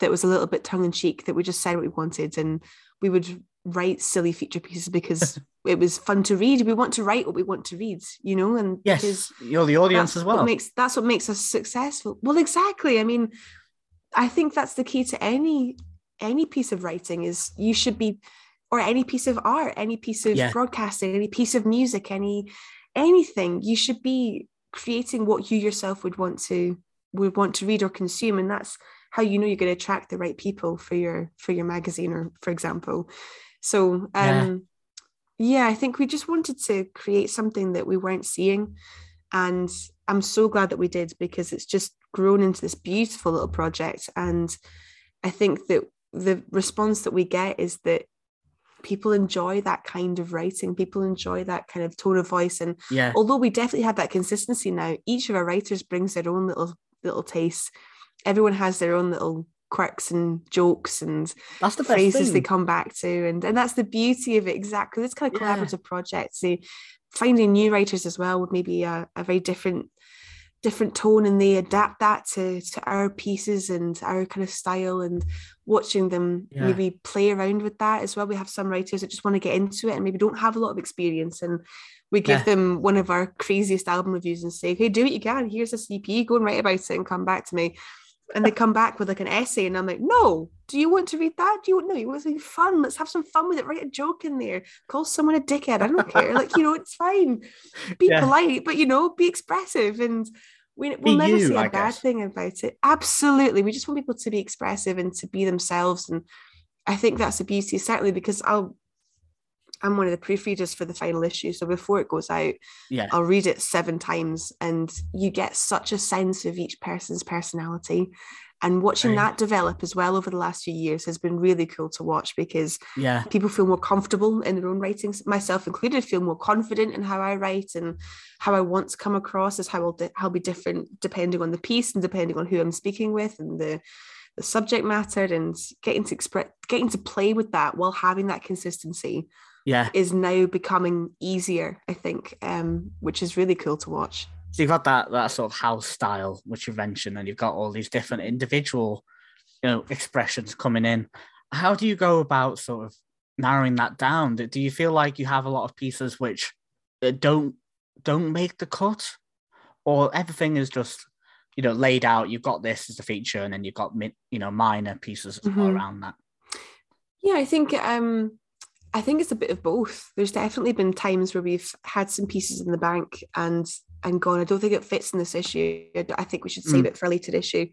That was a little bit tongue in cheek that we just said what we wanted and we would write silly feature pieces because it was fun to read. We want to write what we want to read, you know, and yes, you're the audience as well. makes that's what makes us successful. Well, exactly. I mean, I think that's the key to any any piece of writing is you should be or any piece of art, any piece of yeah. broadcasting, any piece of music, any anything, you should be creating what you yourself would want to would want to read or consume. And that's how you know you're going to attract the right people for your for your magazine or for example. So um yeah. yeah, I think we just wanted to create something that we weren't seeing. And I'm so glad that we did because it's just grown into this beautiful little project. And I think that the response that we get is that people enjoy that kind of writing people enjoy that kind of tone of voice and yeah although we definitely have that consistency now each of our writers brings their own little little taste everyone has their own little quirks and jokes and that's the phrases they come back to and and that's the beauty of it exactly this kind of collaborative yeah. project so finding new writers as well with maybe a, a very different different tone and they adapt that to to our pieces and our kind of style and watching them yeah. maybe play around with that as well we have some writers that just want to get into it and maybe don't have a lot of experience and we give yeah. them one of our craziest album reviews and say hey do what you can here's a cp go and write about it and come back to me and they come back with like an essay and i'm like no do you want to read that do you want no you want to something fun let's have some fun with it write a joke in there call someone a dickhead i don't care like you know it's fine be yeah. polite but you know be expressive and we, will never you, say a I bad guess. thing about it. Absolutely. We just want people to be expressive and to be themselves. And I think that's the beauty, certainly because I'll I'm one of the proofreaders for the final issue. So before it goes out, yeah, I'll read it seven times and you get such a sense of each person's personality and watching right. that develop as well over the last few years has been really cool to watch because yeah people feel more comfortable in their own writings myself included feel more confident in how i write and how i want to come across is how i'll, di- I'll be different depending on the piece and depending on who i'm speaking with and the the subject matter and getting to express getting to play with that while having that consistency yeah is now becoming easier i think um which is really cool to watch so you've got that that sort of house style, which you mentioned, and you've got all these different individual, you know, expressions coming in. How do you go about sort of narrowing that down? Do you feel like you have a lot of pieces which uh, don't don't make the cut, or everything is just you know laid out? You've got this as a feature, and then you've got you know minor pieces mm-hmm. around that. Yeah, I think um I think it's a bit of both. There's definitely been times where we've had some pieces in the bank and and gone. I don't think it fits in this issue. I think we should save mm. it for a later issue.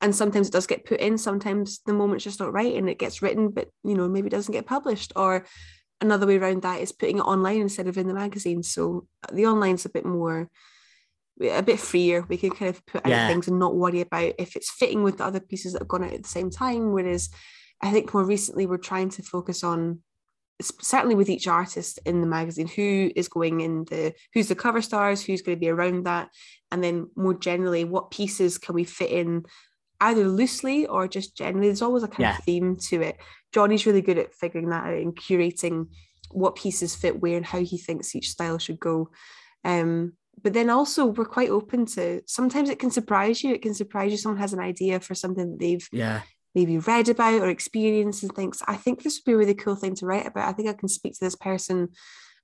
And sometimes it does get put in. Sometimes the moment's just not right, and it gets written, but you know maybe doesn't get published. Or another way around that is putting it online instead of in the magazine. So uh, the online's a bit more a bit freer. We can kind of put out things and not worry about if it's fitting with the other pieces that have gone out at the same time. Whereas I think more recently we're trying to focus on certainly with each artist in the magazine who is going in the who's the cover stars who's going to be around that? And then more generally what pieces can we fit in either loosely or just generally? There's always a kind yeah. of theme to it. Johnny's really good at figuring that out and curating what pieces fit where and how he thinks each style should go. Um, but then also we're quite open to sometimes it can surprise you. It can surprise you someone has an idea for something that they've yeah maybe read about or experienced and thinks, I think this would be a really cool thing to write about. I think I can speak to this person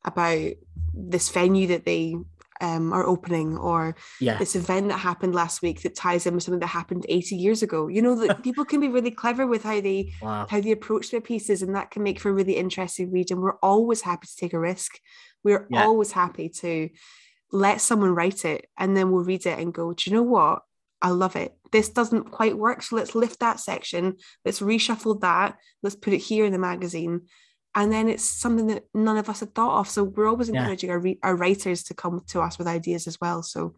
about this venue that they um, are opening or yeah. this event that happened last week that ties in with something that happened 80 years ago. You know, that people can be really clever with how they wow. how they approach their pieces and that can make for a really interesting read. And we're always happy to take a risk. We're yeah. always happy to let someone write it and then we'll read it and go, do you know what? I love it. This doesn't quite work. So let's lift that section. Let's reshuffle that. Let's put it here in the magazine. And then it's something that none of us had thought of. So we're always encouraging yeah. our, re- our writers to come to us with ideas as well. So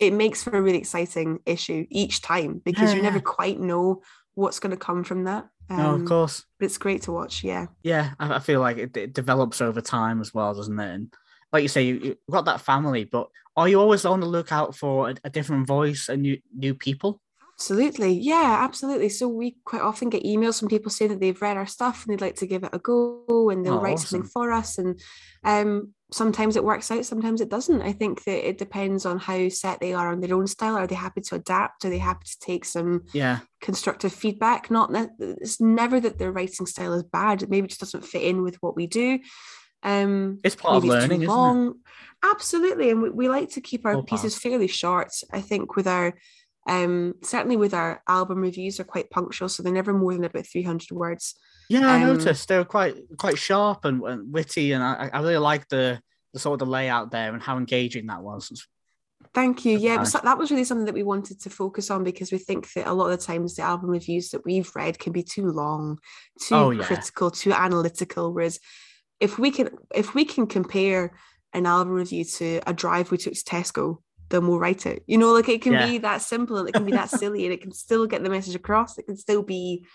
it makes for a really exciting issue each time because yeah, you never quite know what's going to come from that. Um, no, of course. But it's great to watch. Yeah. Yeah. I, I feel like it, it, develops over time as well, doesn't it? And like you say, you, have got that family, but are you always on the lookout for a, a different voice and new new people? Absolutely. Yeah, absolutely. So we quite often get emails from people saying that they've read our stuff and they'd like to give it a go and they'll Oh, write awesome. something for us. And um, sometimes it works out, sometimes it doesn't. I think that it depends on how set they are on their own style. Are they happy to adapt? Are they happy to take some Yeah. constructive feedback? Not that it's never that their writing style is bad. It maybe just doesn't fit in with what we do. Um, It's part of learning, isn't it? Absolutely, and we, we like to keep our part. pieces fairly short. I think with our um certainly with our album reviews are quite punctual, so they're never more than about three hundred words. Yeah, I Um, noticed they were quite quite sharp and, and witty, and I, I really like the the sort of the layout there and how engaging that was. Thank you. Yeah, Nice. that was really something that we wanted to focus on because we think that a lot of the times the album reviews that we've read can be too long, too Oh, yeah. critical, too analytical. Whereas if we can if we can compare an album review to a drive we took to Tesco, then we'll write it. You know, like it can Yeah. be that simple and it can be that silly and it can still get the message across. It can still be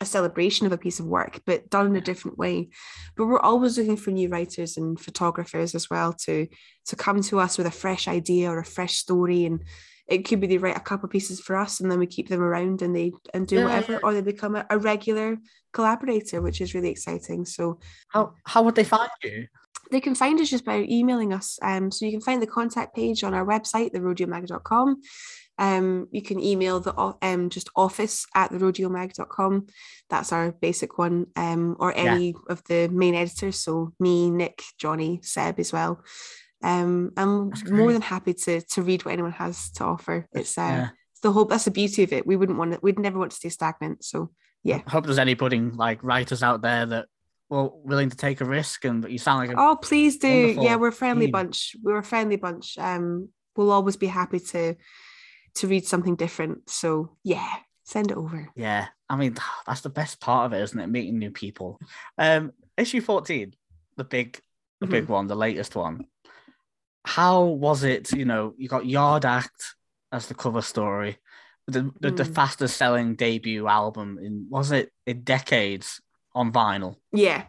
a celebration of a piece of work, but done in a different way. But we're always looking for new writers and photographers as well to to come to us with a fresh idea or a fresh story. And it could be they write a couple pieces for us and then we keep them around and they and do Yeah, whatever, yeah. or they become a, a regular collaborator, which is really exciting. So How how would they find you? they can find us just by emailing us. Um, so you can find the contact page on our website, therodeomag.com. Um, you can email the um, just office at therodeomag.com. That's our basic one. Um, or Yeah. any of the main editors. So me, Nick, Johnny, Seb as well. Um, I'm more than happy to to read what anyone has to offer. It's uh, Yeah. it's the whole that's the beauty of it. We wouldn't want it. We'd never want to stay stagnant. So yeah. I hope there's any budding like writers out there that well willing to take a risk, and you sound like a, Oh, please do. Yeah, we're a friendly team. bunch. We're a friendly bunch. Um, we'll always be happy to to read something different. So yeah, send it over. yeah. I mean that's the best part of it, isn't it? Meeting new people. Um, issue fourteen, the big the Mm-hmm. big one, the latest one. How was it? You know, you got Yard Act as the cover story, the the, the Mm. fastest selling debut album in was it in decades on vinyl, Yeah,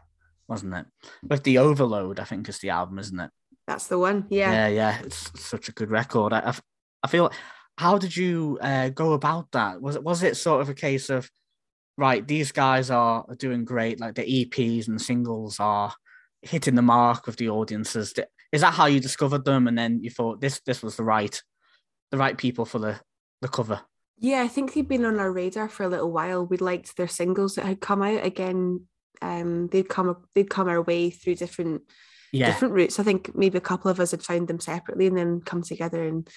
wasn't it? With the Overload, I think is the album, isn't it? that's the one. Yeah. yeah, yeah. It's such a good record. I I feel. How did you uh, go about that? Was it was it sort of a case of, right? These guys are, doing great. Like the EPs and singles are hitting the mark with the audiences. Di- Is that how you discovered them? And then you thought this this was the right, the right people for the the cover. Yeah, I think they'd been on our radar for a little while. We liked their singles that had come out. Again, um, they'd come they'd come our way through different Yeah, different routes. I think maybe a couple of us had found them separately and then come together. And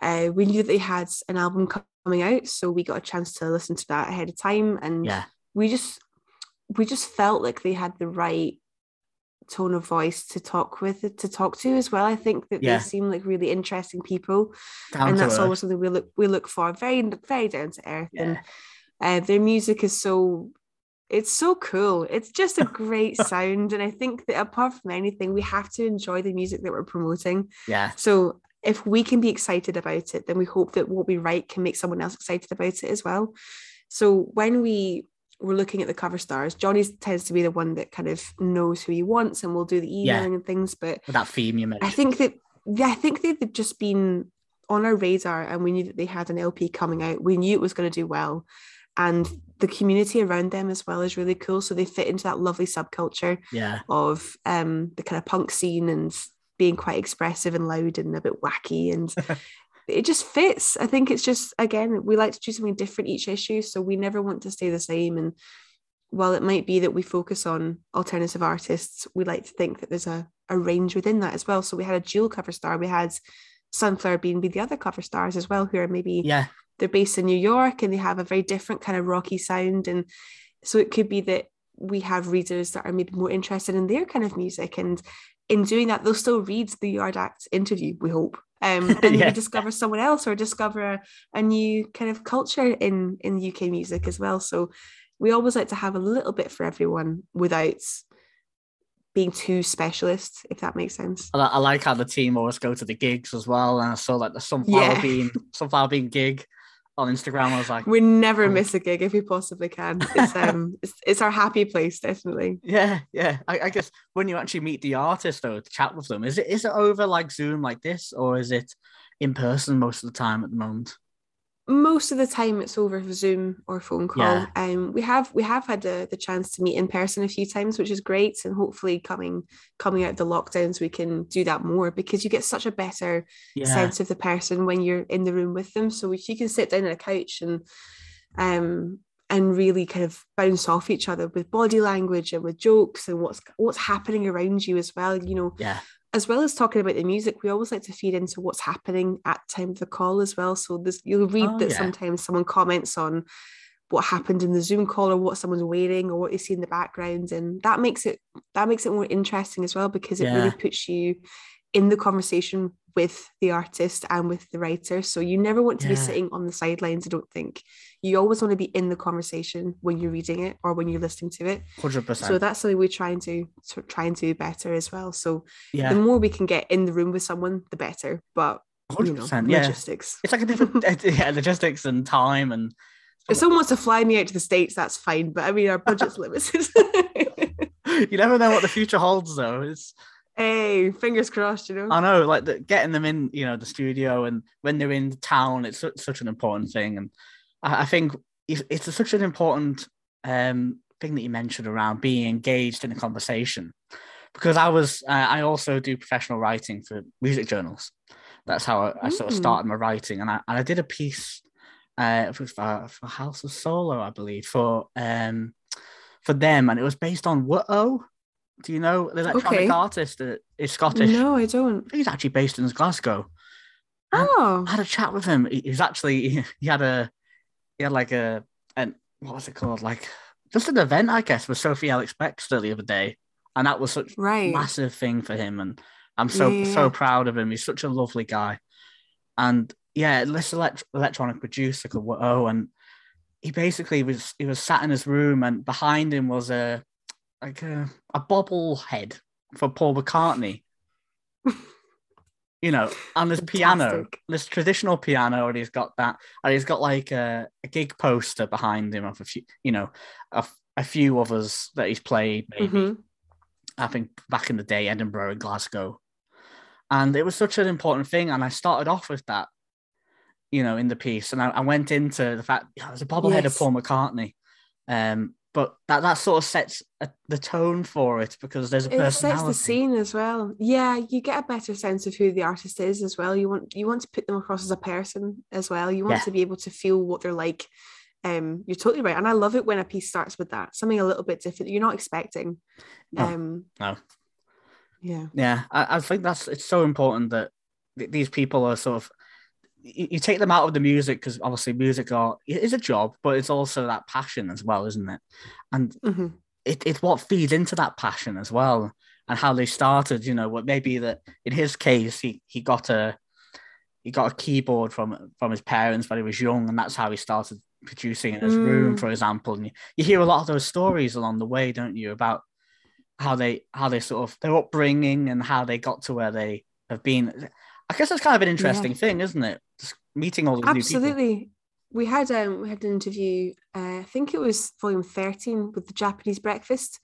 uh, we knew that they had an album coming out, so we got a chance to listen to that ahead of time. And yeah, we just we just felt like they had the right tone of voice to talk with to talk to as well. I think that Yeah. they seem like really interesting people down and that's earth. always something we look we look for very very down to earth and uh, their music is so it's so cool it's just a great sound and i think that apart from anything we have to enjoy the music that we're promoting yeah, so if we can be excited about it then we hope that what we write can make someone else excited about it as well so when we were looking at the cover stars johnny tends to be the one that kind of knows who he wants and will do the Yeah. emailing and things but with that theme you mentioned. I think that yeah, I think they've just been on our radar and we knew that they had an LP coming out. We knew it was going to do well. And the community around them as well is really cool. So they fit into that lovely subculture yeah, of um the kind of punk scene and being quite expressive and loud and a bit wacky and it just fits. I think it's just again, we like to do something different each issue. So we never want to stay the same. And while it might be that we focus on alternative artists, we like to think that there's a, a range within that as well. So we had a dual cover star. We had Sunflower Bean be the other cover stars as well, who are maybe yeah, they're based in New York and they have a very different kind of rocky sound. And so it could be that we have readers that are maybe more interested in their kind of music. And in doing that, they'll still read the Yard Act interview, we hope. Um, and Yeah. discover someone else or discover a, a new kind of culture in, in UK music as well. So we always like to have a little bit for everyone without being too specialist, if that makes sense. I, I like how the team always go to the gigs as well. And I saw like the sunflower Yeah. bean sunflower bean gig on Instagram. I was like, We never Oh. miss a gig if we possibly can. It's um it's, it's our happy place, definitely. yeah, yeah. I, I guess when you actually meet the artist though, to chat with them, is it is it over like Zoom like this, or is it in person most of the time at the moment? Most of the time it's over Zoom or phone call. Yeah. Um, we have we have had the, the chance to meet in person a few times, which is great, and hopefully coming coming out of the lockdowns we can do that more because you get such a better Yeah. sense of the person when you're in the room with them. So if you can sit down on a couch and um and really kind of bounce off each other with body language and with jokes and what's what's happening around you as well. You know, Yeah. As well as talking about the music, we always like to feed into what's happening at the time of the call as well. So this you'll read Oh, that yeah. sometimes someone comments on what happened in the Zoom call or what someone's wearing or what you see in the background. And that makes it that makes it more interesting as well because it really puts you in the conversation with the artist and with the writer. So you never want to be sitting on the sidelines, I don't think. You always want to be in the conversation when you're reading it or when you're listening to it. Hundred percent. So that's something we try and do to try and do better as well. So yeah. the more we can get in the room with someone, the better. But you know. Yeah. logistics. It's like a different yeah, logistics and time and If someone wants to fly me out to the states, that's fine. But I mean, our budget's limited. you never know what the future holds though. It's hey, fingers crossed. You know. I know, like the, getting them in, you know, the studio and when they're in town, it's su- such an important thing. And I, I think it's, it's such an important um, thing that you mentioned around being engaged in a conversation. Because I was, uh, I also do professional writing for music journals. That's how I, I sort of Mm. started my writing, and I, and I did a piece uh, for, for House of Solo, I believe, for um for them, and it was based on Wutto. Do you know the electronic Okay. artist that is Scottish? no, I don't. He's actually based in Glasgow. Oh, I had a chat with him. He- He's actually he, had a he had like a and what was it called? Like just an event, I guess, with Sophie Ellis-Bextor the other day, and that was such a right. massive thing for him. And I'm so yeah, so proud of him. He's such a lovely guy, and yeah, this elect- electronic producer called Oh, and he basically was he was sat in his room, and behind him was a like a a bobblehead for Paul McCartney. you know, and this piano, this traditional piano, and he's got that, and he's got like a, a gig poster behind him of a few, you know, a, a few others that he's played, maybe Mhm. I think back in the day, Edinburgh and Glasgow, and it was such an important thing. And I started off with that, you know, in the piece, and I, I went into the fact yeah, there's a bobblehead of Paul McCartney, um, but that that sort of sets a, the tone for it because there's a person. It sets the scene as well. Yeah, you get a better sense of who the artist is as well. You want you want to put them across as a person as well. You want Yeah. to be able to feel what they're like. Um, you're totally right, and I love it when a piece starts with that something a little bit different. You're not expecting. No, um, no. Yeah. Yeah, I, I think that's it's so important that th- these people are sort of you, you take them out of the music because obviously music are it is a job, but it's also that passion as well, isn't it? And Mhm. it, it's what feeds into that passion as well, and how they started. You know, what maybe that in his case he he got a he got a keyboard from from his parents when he was young, and that's how he started producing in his room, Mm. for example. And you, you hear a lot of those stories along the way, don't you, about how they how they sort of their upbringing and how they got to where they have been. I guess that's kind of an interesting thing, isn't it? Just meeting all these new people. Absolutely. We had um we had an interview. Uh, I think it was volume thirteen with the Japanese breakfast.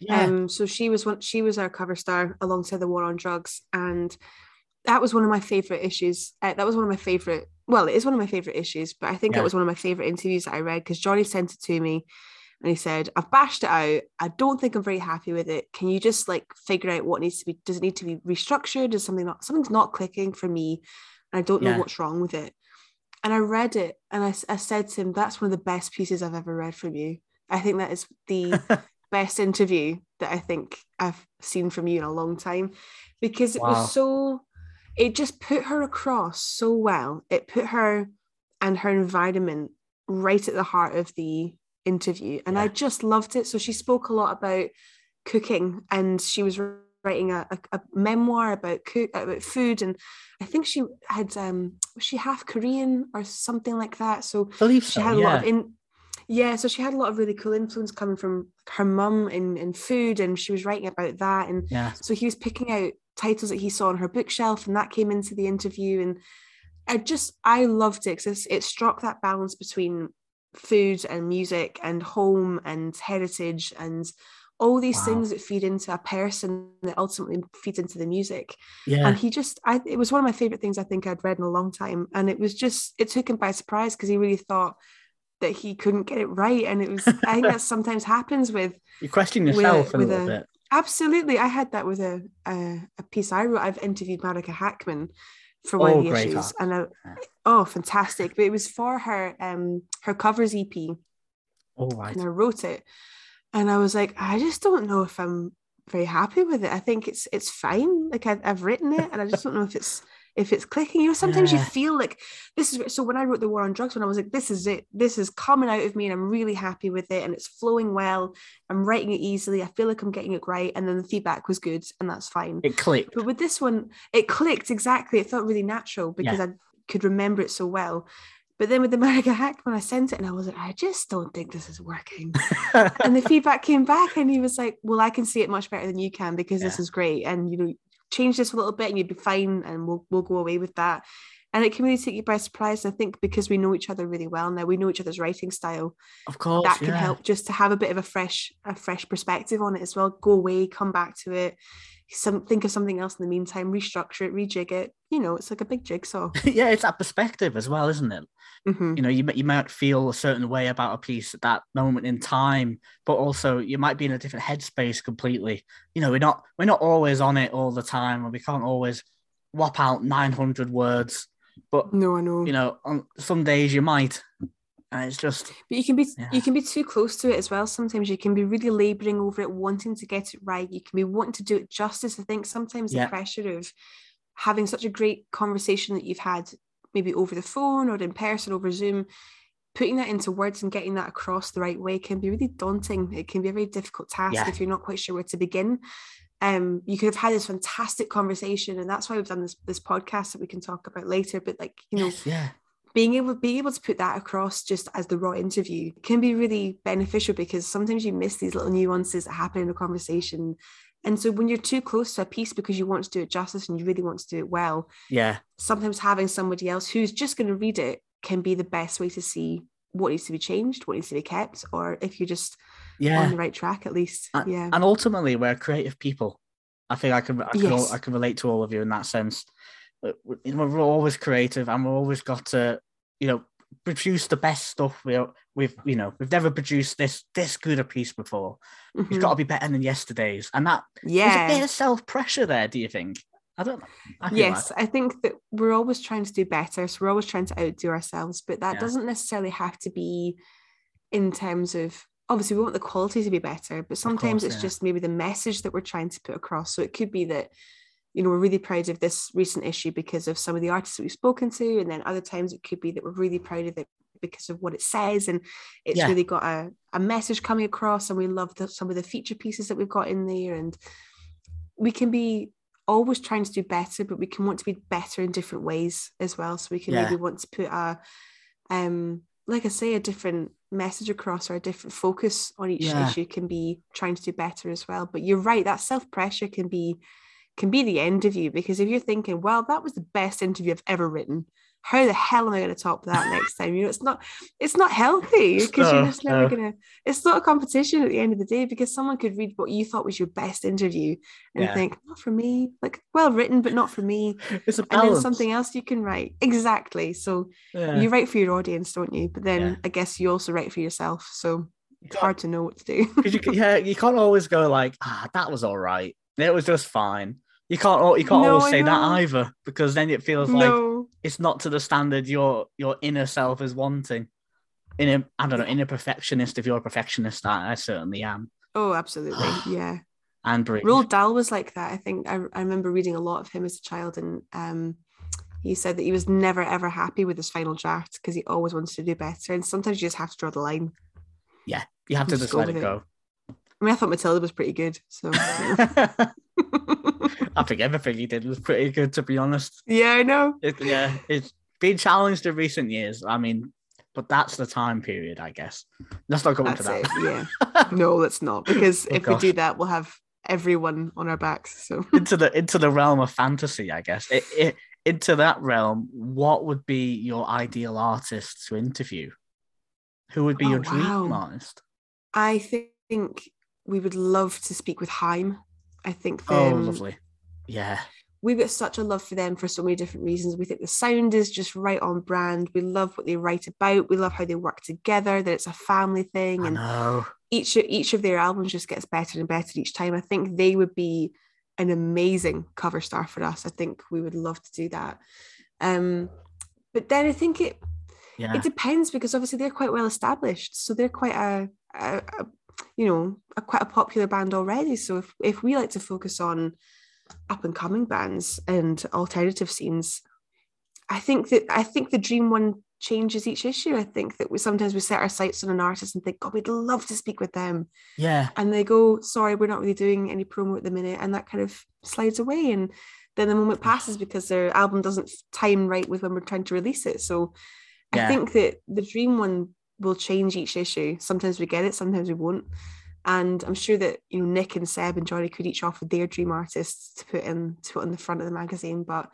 Yeah, Um, so she was one. She was our cover star alongside the War on Drugs, and that was one of my favorite issues. Uh, that was one of my favorite. Well, it is one of my favorite issues, but I think Yeah. it was one of my favorite interviews that I read because Johnny sent it to me, and he said, "I've bashed it out. I don't think I'm very happy with it. Can you just like figure out what needs to be? Does it need to be restructured? Is something not something's not clicking for me, and I don't know Yeah. what's wrong with it." And I read it, and I, I said to him, "That's one of the best pieces I've ever read from you. I think that is the." best interview that I think I've seen from you in a long time because it Wow. was so it just put her across so well. It put her and her environment right at the heart of the interview and I just loved it. So she spoke a lot about cooking and she was writing a, a, a memoir about cook about food and I think she had um was she half Korean or something like that. So I believe she so. had a yeah. lot of in yeah so she had a lot of really cool influence coming from her mum in, in food and she was writing about that and yeah, so he was picking out titles that he saw on her bookshelf and that came into the interview and i just i loved it because it struck that balance between food and music and home and heritage and all these Wow. things that feed into a person that ultimately feeds into the music Yeah. and he just I it was one of my favorite things I think I'd read in a long time and it was just it took him by surprise because he really thought that he couldn't get it right and it was I think that sometimes happens with you question with a- yourself a with little a- bit. absolutely I had that with a a, a piece I wrote I've interviewed Marika Hackman for one Oh, of the great issues art. and I, oh fantastic but it was for her um her covers EP All right. and I wrote it. And I was like, I just don't know if I'm very happy with it. I think it's it's fine. Like I've, I've written it, and I just don't know if it's if it's clicking. You know, sometimes Yeah. you feel like this is. So when I wrote the War on Drugs, when I was like, this is it. This is coming out of me, and I'm really happy with it, and it's flowing well. I'm writing it easily. I feel like I'm getting it right, and then the feedback was good, and that's fine. It clicked. But with this one, it clicked exactly. It felt really natural because I could remember it so well. But then with the Marika when I sent it and I was like, I just don't think this is working. and the feedback came back and he was like, Well, I can see it much better than you can because this is great. And you know, change this a little bit and you'd be fine and we'll we'll go away with that. And it can really take you by surprise. And I think because we know each other really well now, we know each other's writing style, of course. that can yeah. help just to have a bit of a fresh, a fresh perspective on it as well. Go away, come back to it, some think of something else in the meantime, restructure it, rejig it. You know, it's like a big jigsaw. yeah, it's that perspective as well, isn't it? Mhm. You know, you you might feel a certain way about a piece at that moment in time, but also you might be in a different headspace completely. You know, we're not we're not always on it all the time, and we can't always whop out nine hundred words. But No, I know. you know, on some days you might, and it's just But you can be Yeah. you can be too close to it as well. Sometimes you can be really laboring over it, wanting to get it right. You can be wanting to do it justice. I think sometimes Yeah. the pressure of having such a great conversation that you've had maybe over the phone or in person over Zoom, putting that into words and getting that across the right way can be really daunting. It can be a very difficult task Yeah. if you're not quite sure where to begin. Um, you could have had this fantastic conversation, and that's why we've done this this podcast that we can talk about later. But like you know, yes, yeah, being able being able to put that across just as the raw interview can be really beneficial because sometimes you miss these little nuances that happen in a conversation and so when you're too close to a piece because you want to do it justice and you really want to do it well yeah, sometimes having somebody else who's just going to read it can be the best way to see what needs to be changed what needs to be kept or if you're just yeah. on the right track at least And- yeah And ultimately, we're creative people. I think I can I can, Yes. I can relate to all of you in that sense. We- you know, We're always creative, and we've always got to, you know, produce the best stuff. We we've you know we've never produced this this good a piece before. It's Mhm. got to be better than yesterday's, and that yeah, there's a bit of self pressure there. Do you think? I don't know. I yes like- i think that we're always trying to do better so we're always trying to outdo ourselves but that Yeah. doesn't necessarily have to be in terms of obviously we want the quality to be better but sometimes course, it's yeah. just maybe the message that we're trying to put across so it could be that you know we're really proud of this recent issue because of some of the artists that we've spoken to and then other times it could be that we're really proud of it because of what it says and it's Yeah. really got a, a message coming across and we love the, some of the feature pieces that we've got in there and we can be always trying to do better but we can want to be better in different ways as well so we can Yeah. maybe want to put a um like i say a different message across or a different focus on each Yeah. issue can be trying to do better as well but you're right that self pressure can be can be the end of you because if you're thinking well that was the best interview i've ever written how the hell am i going to top that next time you know it's not it's not healthy because you're just never no. gonna it's not a competition at the end of the day because someone could read what you thought was your best interview and Yeah. think not for me like well written but not for me it's a and balance. then something else you can write exactly so Yeah. you write for your audience don't you but then Yeah. i guess you also write for yourself so it's hard to know what to do you, can- yeah, you can't always go like, ah, that was all right. It was just fine. You can't. You can't No, always say that either because then it feels like it's not to the standard your your inner self is wanting. In a, I don't know, in a perfectionist. If you're a perfectionist, I, I certainly am. oh absolutely yeah And breathe. Roald Dahl was like that. I think I, I remember reading a lot of him as a child, and um, he said that he was never ever happy with his final draft because he always wanted to do better. And sometimes you just have to draw the line. Yeah, you have to just just let it it. go. I mean, I thought Matilda was pretty good. So I think everything he did was pretty good, to be honest. yeah, I know. It, yeah, it's been challenged in recent years. I mean, but that's the time period, I guess. Let's not go into that. it. Yeah. No, let's not because Oh, if we do that, we'll have everyone on our backs. So into the into the realm of fantasy, I guess. It, it, into that realm, what would be your ideal artist to interview? Who would be Oh, your dream wow. artist? I think we would love to speak with Haim. I think the, Oh, lovely. Yeah. we've got such a love for them for so many different reasons. We think the sound is just right on brand. We love what they write about. We love how they work together. That it's a family thing, I and know. each each of their albums just gets better and better each time. I think they would be an amazing cover star for us. I think we would love to do that. Um, but then I think it Yeah. it depends because obviously they're quite well established, so they're quite a, a, a you know a quite a popular band already. So if if we like to focus on up and coming bands and alternative scenes, I think that I think the dream one changes each issue. I think that we sometimes we set our sights on an artist and think, God, we'd love to speak with them, yeah. and they go, sorry, we're not really doing any promo at the minute, and that kind of slides away and. Then the moment passes because their album doesn't time right with when we're trying to release it. So Yeah. I think that the dream one will change each issue. Sometimes we get it, sometimes we won't. And I'm sure that you know Nick and Seb and Johnny could each offer their dream artists to put in to put on the front of the magazine. But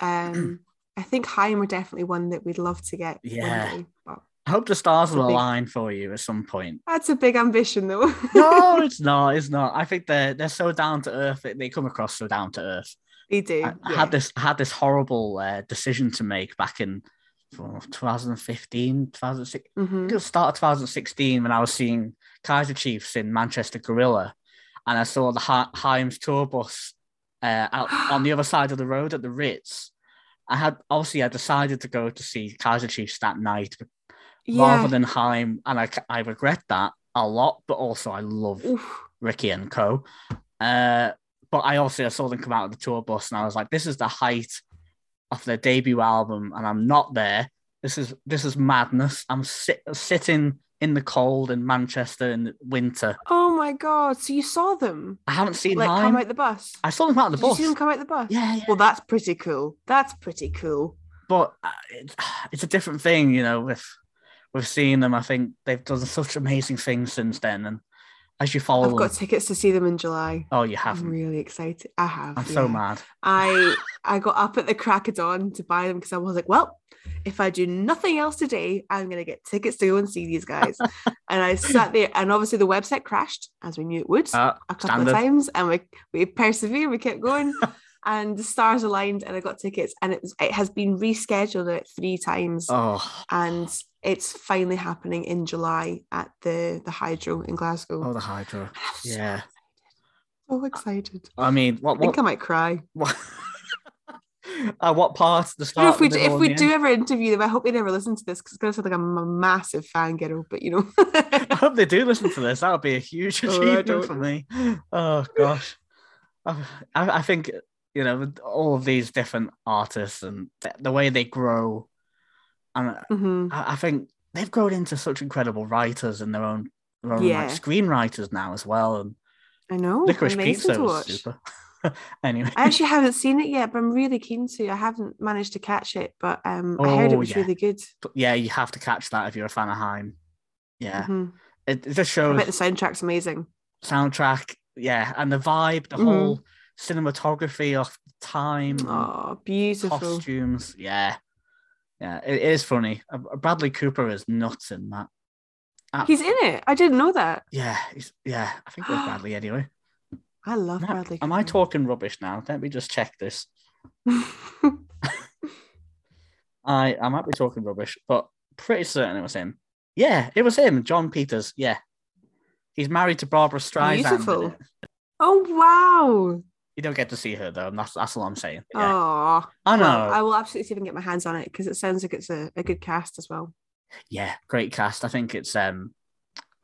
um I think Haim are definitely one that we'd love to get Yeah. day. But I hope the stars will big- align for you at some point. that's a big ambition though. No, it's not. It's not. I think they're they're so down to earth. They, they come across so down to earth. they do. I, I had this I had this horrible uh, decision to make back in 2015, 2016. I Mhm. think it was start of 2016 when I was seeing Kaiser Chiefs in Manchester Gorilla, and I saw the ha- Haim's tour bus uh, out on the other side of the road at the Ritz. I had obviously I decided to go to see Kaiser Chiefs that night Yeah. rather than Haim, and I I regret that a lot. But also I love Oof. Ricky and Co. Uh, but I also saw them come out of the tour bus, and I was like, this is the height of their debut album, and I'm not there. This is this is madness. I'm sit- sitting in the cold in Manchester in the winter. Oh my god. So you saw them I haven't seen like Haim. come out the bus? I saw them out of the Did you bus. see them come out the bus? Yeah, yeah. Well, that's pretty cool. That's pretty cool. but uh, it's, it's a different thing, you know. With with seeing them, I think they've done such amazing things since then, and as you follow I've them, got tickets to see them in July. oh, you have! I'm really excited. I have. I'm so mad. I I got up at the crack of dawn to buy them because I was like, well, if I do nothing else today, I'm gonna get tickets to go and see these guys. and I sat there, and obviously the website crashed, as we knew it would, Uh, a couple standard. of times, and we we persevered, we kept going. And the stars aligned, and I got tickets, and it was it has been rescheduled like three times, oh, and it's finally happening in July at the the Hydro in Glasgow. oh, the Hydro. Yeah. So excited. I mean, what I think I might cry. what, uh, what part of the start? if we do, if we do ever interview them, I hope they never listen to this because it's gonna sound like I'm a massive fangirl, but you know. I hope they do listen to this. That would be a huge Oh, achievement don't- for me. Oh gosh, I, I think you know all of these different artists and the way they grow, and Mhm. I, I think they've grown into such incredible writers and their own, their own Yeah. like screenwriters now as well. And I know. Licorice amazing Pizza was super. anyway, I actually haven't seen it yet, but I'm really keen to. I haven't managed to catch it, but um, I heard Oh, it was yeah. really good. but yeah, you have to catch that if you're a fan of Haim. Yeah, Mhm. it, it just I shows bet the soundtrack's amazing. soundtrack, yeah, and the vibe, the Mhm. whole cinematography of time, Oh, beautiful. costumes, yeah, yeah, it, is funny. Uh, Bradley Cooper is nuts in that. Ah, He's in it. I didn't know that. yeah, he's, yeah, I think it was Bradley anyway. I love I- Bradley. Am I talking rubbish now? Let me just check this. I I might be talking rubbish, but pretty certain it was him. Yeah, it was him, Jon Peters. Yeah, he's married to Barbra Streisand. Beautiful. oh wow! You don't get to see her though, and that's that's all I'm saying. Yeah. Oh, I know. I will absolutely see if I can get my hands on it because it sounds like it's a, a good cast as well. Yeah, great cast. I think it's um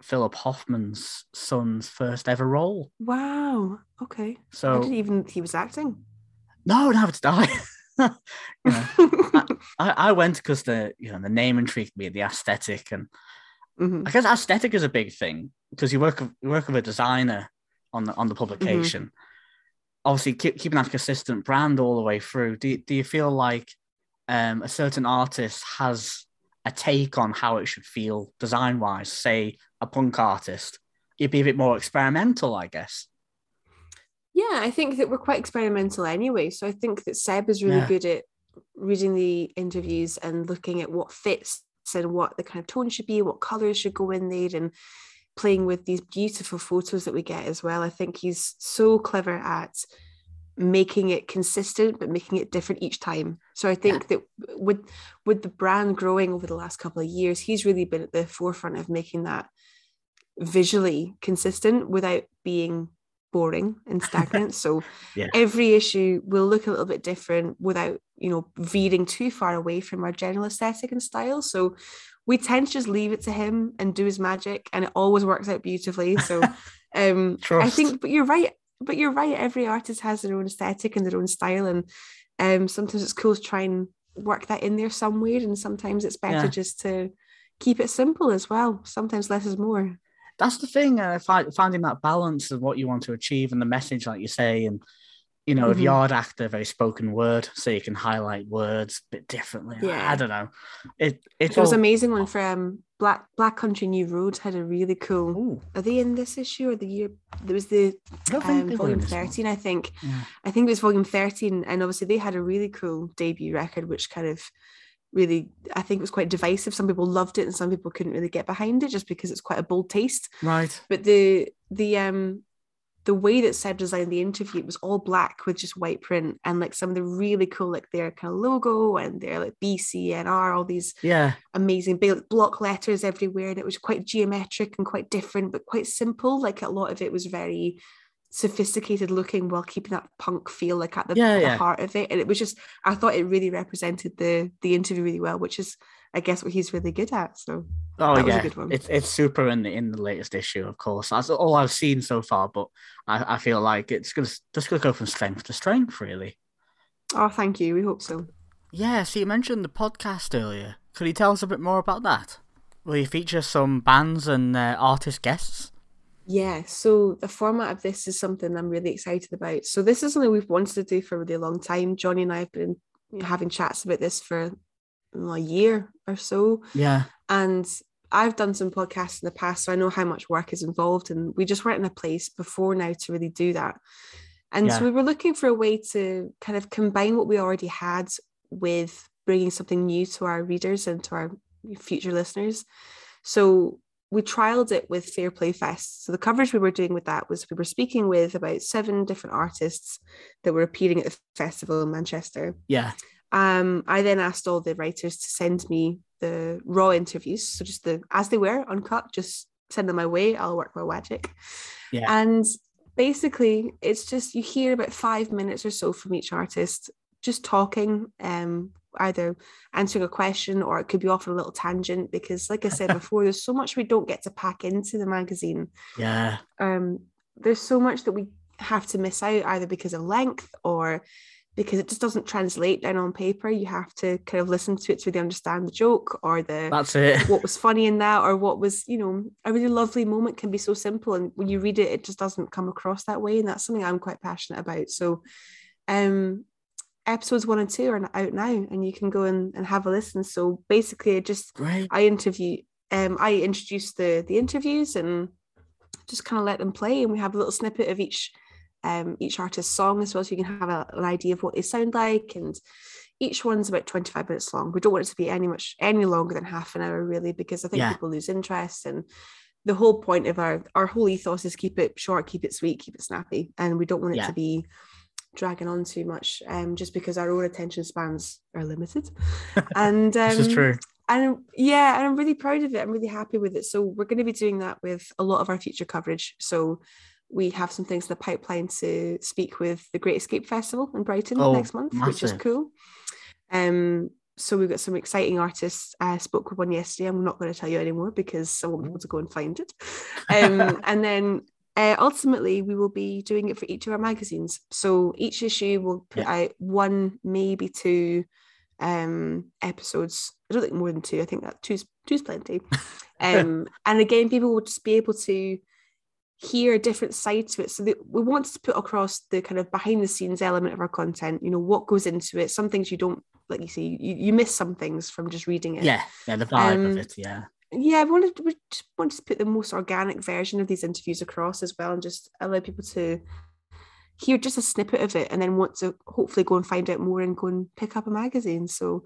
Philip Hoffman's son's first ever role. Wow. Okay. I So didn't even he was acting. no, no, it's die. you know, I, I went because the you know the name intrigued me, the aesthetic, and Mhm. I guess aesthetic is a big thing because you work with- you work with a designer on the on the publication. Obviously, keep, keeping that consistent brand all the way through. Do you, do you feel like um, a certain artist has a take on how it should feel design wise? Say a punk artist, you'd be a bit more experimental, I guess. Yeah, I think that we're quite experimental anyway. So I think that Seb is really Yeah. good at reading the interviews and looking at what fits and what the kind of tone should be, what colors should go in there, and playing with these beautiful photos that we get as well. I think he's so clever at making it consistent but making it different each time. So I think yeah. that with with the brand growing over the last couple of years, he's really been at the forefront of making that visually consistent without being boring and stagnant. so yeah. every issue will look a little bit different without, you know, veering too far away from our general aesthetic and style. So we tend to just leave it to him and do his magic and it always works out beautifully. So um I think but you're right. But you're right, every artist has their own aesthetic and their own style. And um sometimes it's cool to try and work that in there somewhere. And sometimes it's better yeah. just to keep it simple as well. Sometimes less is more that's the thing. Uh, finding that balance of what you want to achieve and the message, like you say, and you know, mm-hmm. Yard Act, very spoken word, so you can highlight words a bit differently. Yeah, I, don't know. It it was amazing one from um, Black Black Country New Road had a really cool. Ooh. Are they in this issue or the year? There was the um, volume thirteen, one. I think. Yeah. I think it was volume thirteen, and obviously they had a really cool debut record, which kind of really I think it was quite divisive. Some people loved it and some people couldn't really get behind it just because it's quite a bold taste. Right. But the the um the way that Seb designed the interview it was all black with just white print and like some of the really cool like their kind of logo and their like BCNR, all these yeah amazing big block letters everywhere. And it was quite geometric and quite different, but quite simple. Like a lot of it was very sophisticated looking while keeping that punk feel like at the, yeah, the yeah. heart of it and it was just i thought it really represented the the interview really well which is i guess what he's really good at so oh yeah. it's, it's super in the in the latest issue of course. That's all i've seen so far but i, I feel like it's gonna just gonna go from strength to strength really. Oh thank you. We hope so. Yeah so you mentioned the podcast earlier. Could you tell us a bit more about that? Will you feature some bands and uh, artist guests? Yeah, so the format of this is something I'm really excited about. So this is something we've wanted to do for a really long time. Johnny and I have been having chats about this for a year or so. Yeah. And I've done some podcasts in the past, so I know how much work is involved, and we just weren't in a place before now to really do that. And yeah. so we were looking for a way to kind of combine what we already had with bringing something new to our readers and to our future listeners. So we trialed it with Fair Play Fest. So the coverage we were doing with that was we were speaking with about seven different artists that were appearing at the festival in Manchester. Yeah. Um, I then asked all the writers to send me the raw interviews, so just the as they were uncut, just send them my way. I'll work my magic. Yeah. And basically, it's just you hear about five minutes or so from each artist, just talking, um, either answering a question or it could be off on a little tangent because like i said before there's so much we don't get to pack into the magazine yeah um there's so much that we have to miss out either because of length or because it just doesn't translate down on paper. You have to kind of listen to it to really understand the joke or the that's it. what was funny in that or what was you know a really lovely moment can be so simple and when you read it it just doesn't come across that way. And that's something i'm quite passionate about. So um episodes one and two are out now and you can go and, and have a listen. So basically I just Great. i interview um i introduce the the interviews and just kind of let them play and we have a little snippet of each um each artist's song as well so you can have a, an idea of what they sound like and each one's about 25 minutes long we don't want it to be any much any longer than half an hour really because i think yeah. people lose interest and the whole point of our our whole ethos is keep it short keep it sweet keep it snappy and we don't want it yeah. to be dragging on too much um, just because our own attention spans are limited. And um, this is true. And yeah, and I'm really proud of it. I'm really happy with it. So we're going to be doing that with a lot of our future coverage. So we have some things in the pipeline to speak with the Great Escape Festival in Brighton oh, next month, massive. which is cool. Um, so we've got some exciting artists. I spoke with one yesterday. I'm not going to tell you anymore because I won't be able to go and find it. Um, and then uh, ultimately, we will be doing it for each of our magazines. So each issue will put yeah. out one, maybe two um, episodes. I don't think more than two. I think that two's two's plenty. Um, and again, people will just be able to hear a different side to it. So we want to put across the kind of behind the scenes element of our content. You know what goes into it. Some things you don't like. You see, you, you miss some things from just reading it. Yeah, yeah, the vibe um, of it. Yeah yeah, I wanted we just wanted to put the most organic version of these interviews across as well, and just allow people to hear just a snippet of it, and then want to hopefully go and find out more and go and pick up a magazine. So,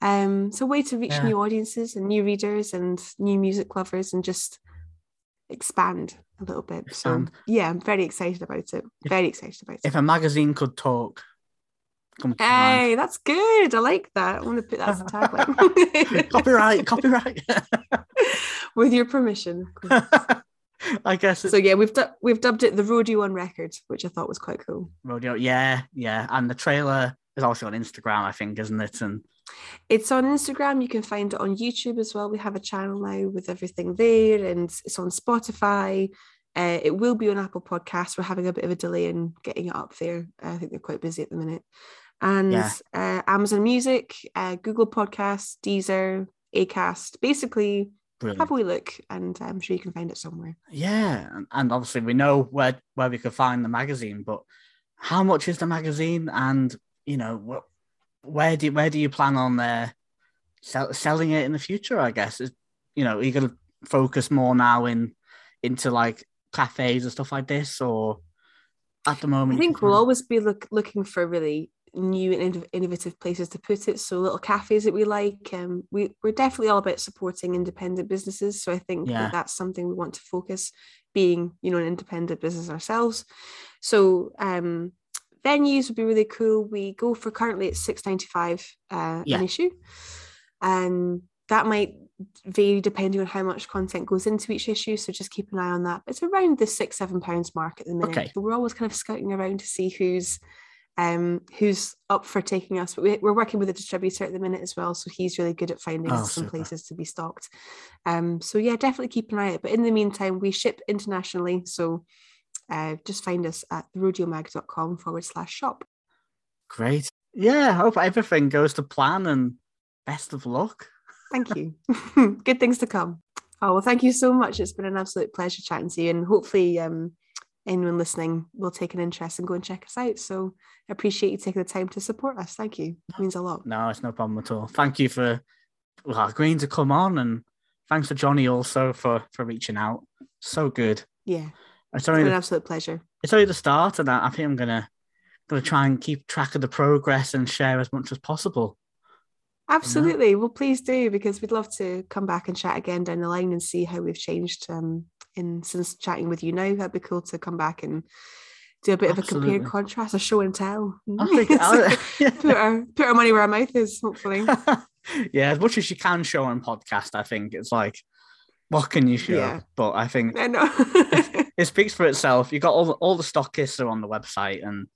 um, it's a way to reach yeah. new audiences and new readers and new music lovers, and just expand a little bit. So Expand. yeah, I'm very excited about it. Very excited about it. If a magazine could talk, come to mind. Hey, that's good. I like that. I want to put that as a tagline. copyright, copyright. With your permission. of course. I guess it's so yeah, we've du- we've dubbed it the Rodeo on Record, which I thought was quite cool. rodeo. Yeah, yeah. And the trailer is also on Instagram, I think, isn't it? And It's on Instagram. You can find it on YouTube as well. We have a channel now with everything there, and it's on Spotify. Uh, it will be on Apple Podcasts. We're having a bit of a delay in getting it up there. I think they're quite busy at the minute. And Yeah. uh, Amazon Music, uh, Google Podcasts, Deezer, Acast. Basically, brilliant. have a wee look, and I'm sure you can find it somewhere. Yeah, and- and obviously we know where where we could find the magazine, but how much is the magazine? And you know, wh- where do where do you plan on uh, sell, selling it in the future? I guess is you know, are you going to focus more now in into like cafes and stuff like this, or at the moment? I think we'll always be look, looking for really new and innovative places to put it. So little cafes that we like. Um, we we're definitely all about supporting independent businesses. So I think Yeah. that that's something we want to focus, being you know an independent business ourselves. So um, venues would be really cool. We go for currently it's six ninety five uh, Yeah. an issue, and that might vary depending on how much content goes into each issue. So just keep an eye on that. It's around the six seven pounds mark at the minute. Okay. We're always kind of scouting around to see who's um who's up for taking us. But we, we're working with a distributor at the minute as well, so he's really good at finding Oh, us some super. places to be stocked. Um, so yeah, definitely keep an eye out. But in the meantime, we ship internationally, so. Uh, just find us at rodeomag.com forward slash shop. Great. Yeah, I hope everything goes to plan and best of luck. Thank you. Good things to come. Oh, well, thank you so much. It's been an absolute pleasure chatting to you. And hopefully, um, anyone listening will take an interest and go and check us out. So I appreciate you taking the time to support us. Thank you. It means a lot. No, it's no problem at all. Thank you for well, agreeing to come on, and thanks for Johnny also for for reaching out. So good. Yeah, It's only been an the, absolute pleasure. it's only the start, of that. I think I'm gonna gonna try and keep track of the progress and share as much as possible. Absolutely. Well, please do, because we'd love to come back and chat again down the line and see how we've changed um, in since chatting with you now. That'd be cool to come back and do a bit of a compare and contrast, a show and tell. I think I- put our put our money where our mouth is, hopefully. yeah, as much as you can show on podcast, I think it's like, what can you show? Yeah. But I think I know. it speaks for itself. You got all the, all the stockists are on the website, and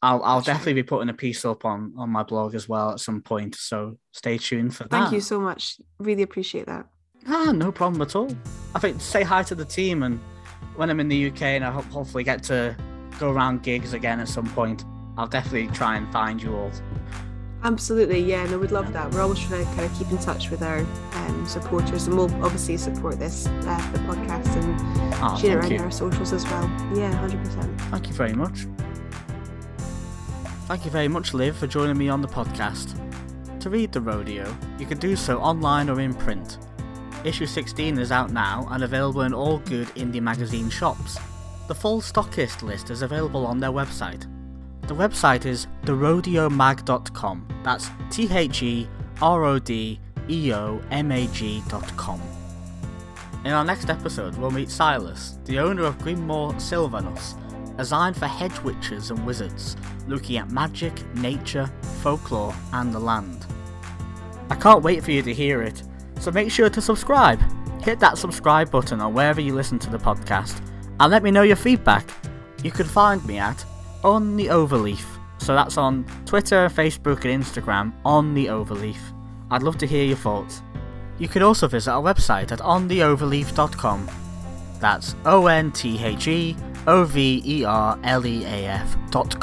I'll I'll definitely be putting a piece up on on my blog as well at some point. So stay tuned for that. Thank you so much. Really appreciate that. Ah, no problem at all. I think say hi to the team, and when I'm in the UK and I ho- hopefully get to go around gigs again at some point, I'll definitely try and find you all. Absolutely, yeah, no, we'd love that. We're always trying to kind of keep in touch with our um, supporters, and we'll obviously support this uh, the podcast and Ah, share it around you. our socials as well. Yeah, hundred percent. Thank you very much. Thank you very much, Liv, for joining me on the podcast. To read the rodeo, you can do so online or in print. Issue 16 is out now and available in all good indie magazine shops. The full stockist list is available on their website. The website is therodeomag.com. That's T H E R O D E O M A G.com. In our next episode, we'll meet Silas, the owner of Greenmore Sylvanus, a sign for hedge witches and wizards, looking at magic, nature, folklore, and the land. I can't wait for you to hear it, so make sure to subscribe. Hit that subscribe button on wherever you listen to the podcast, and let me know your feedback. You can find me at On the Overleaf, so that's on Twitter, Facebook, and Instagram, On the Overleaf. I'd love to hear your thoughts. You can also visit our website at ontheoverleaf.com. That's O N T H E O V E R L E A F dot.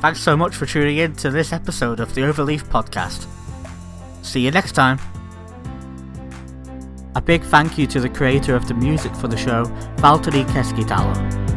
Thanks so much for tuning in to this episode of the Overleaf podcast. See you next time. A big thank you to the creator of the music for the show, Valtteri Keskitalo.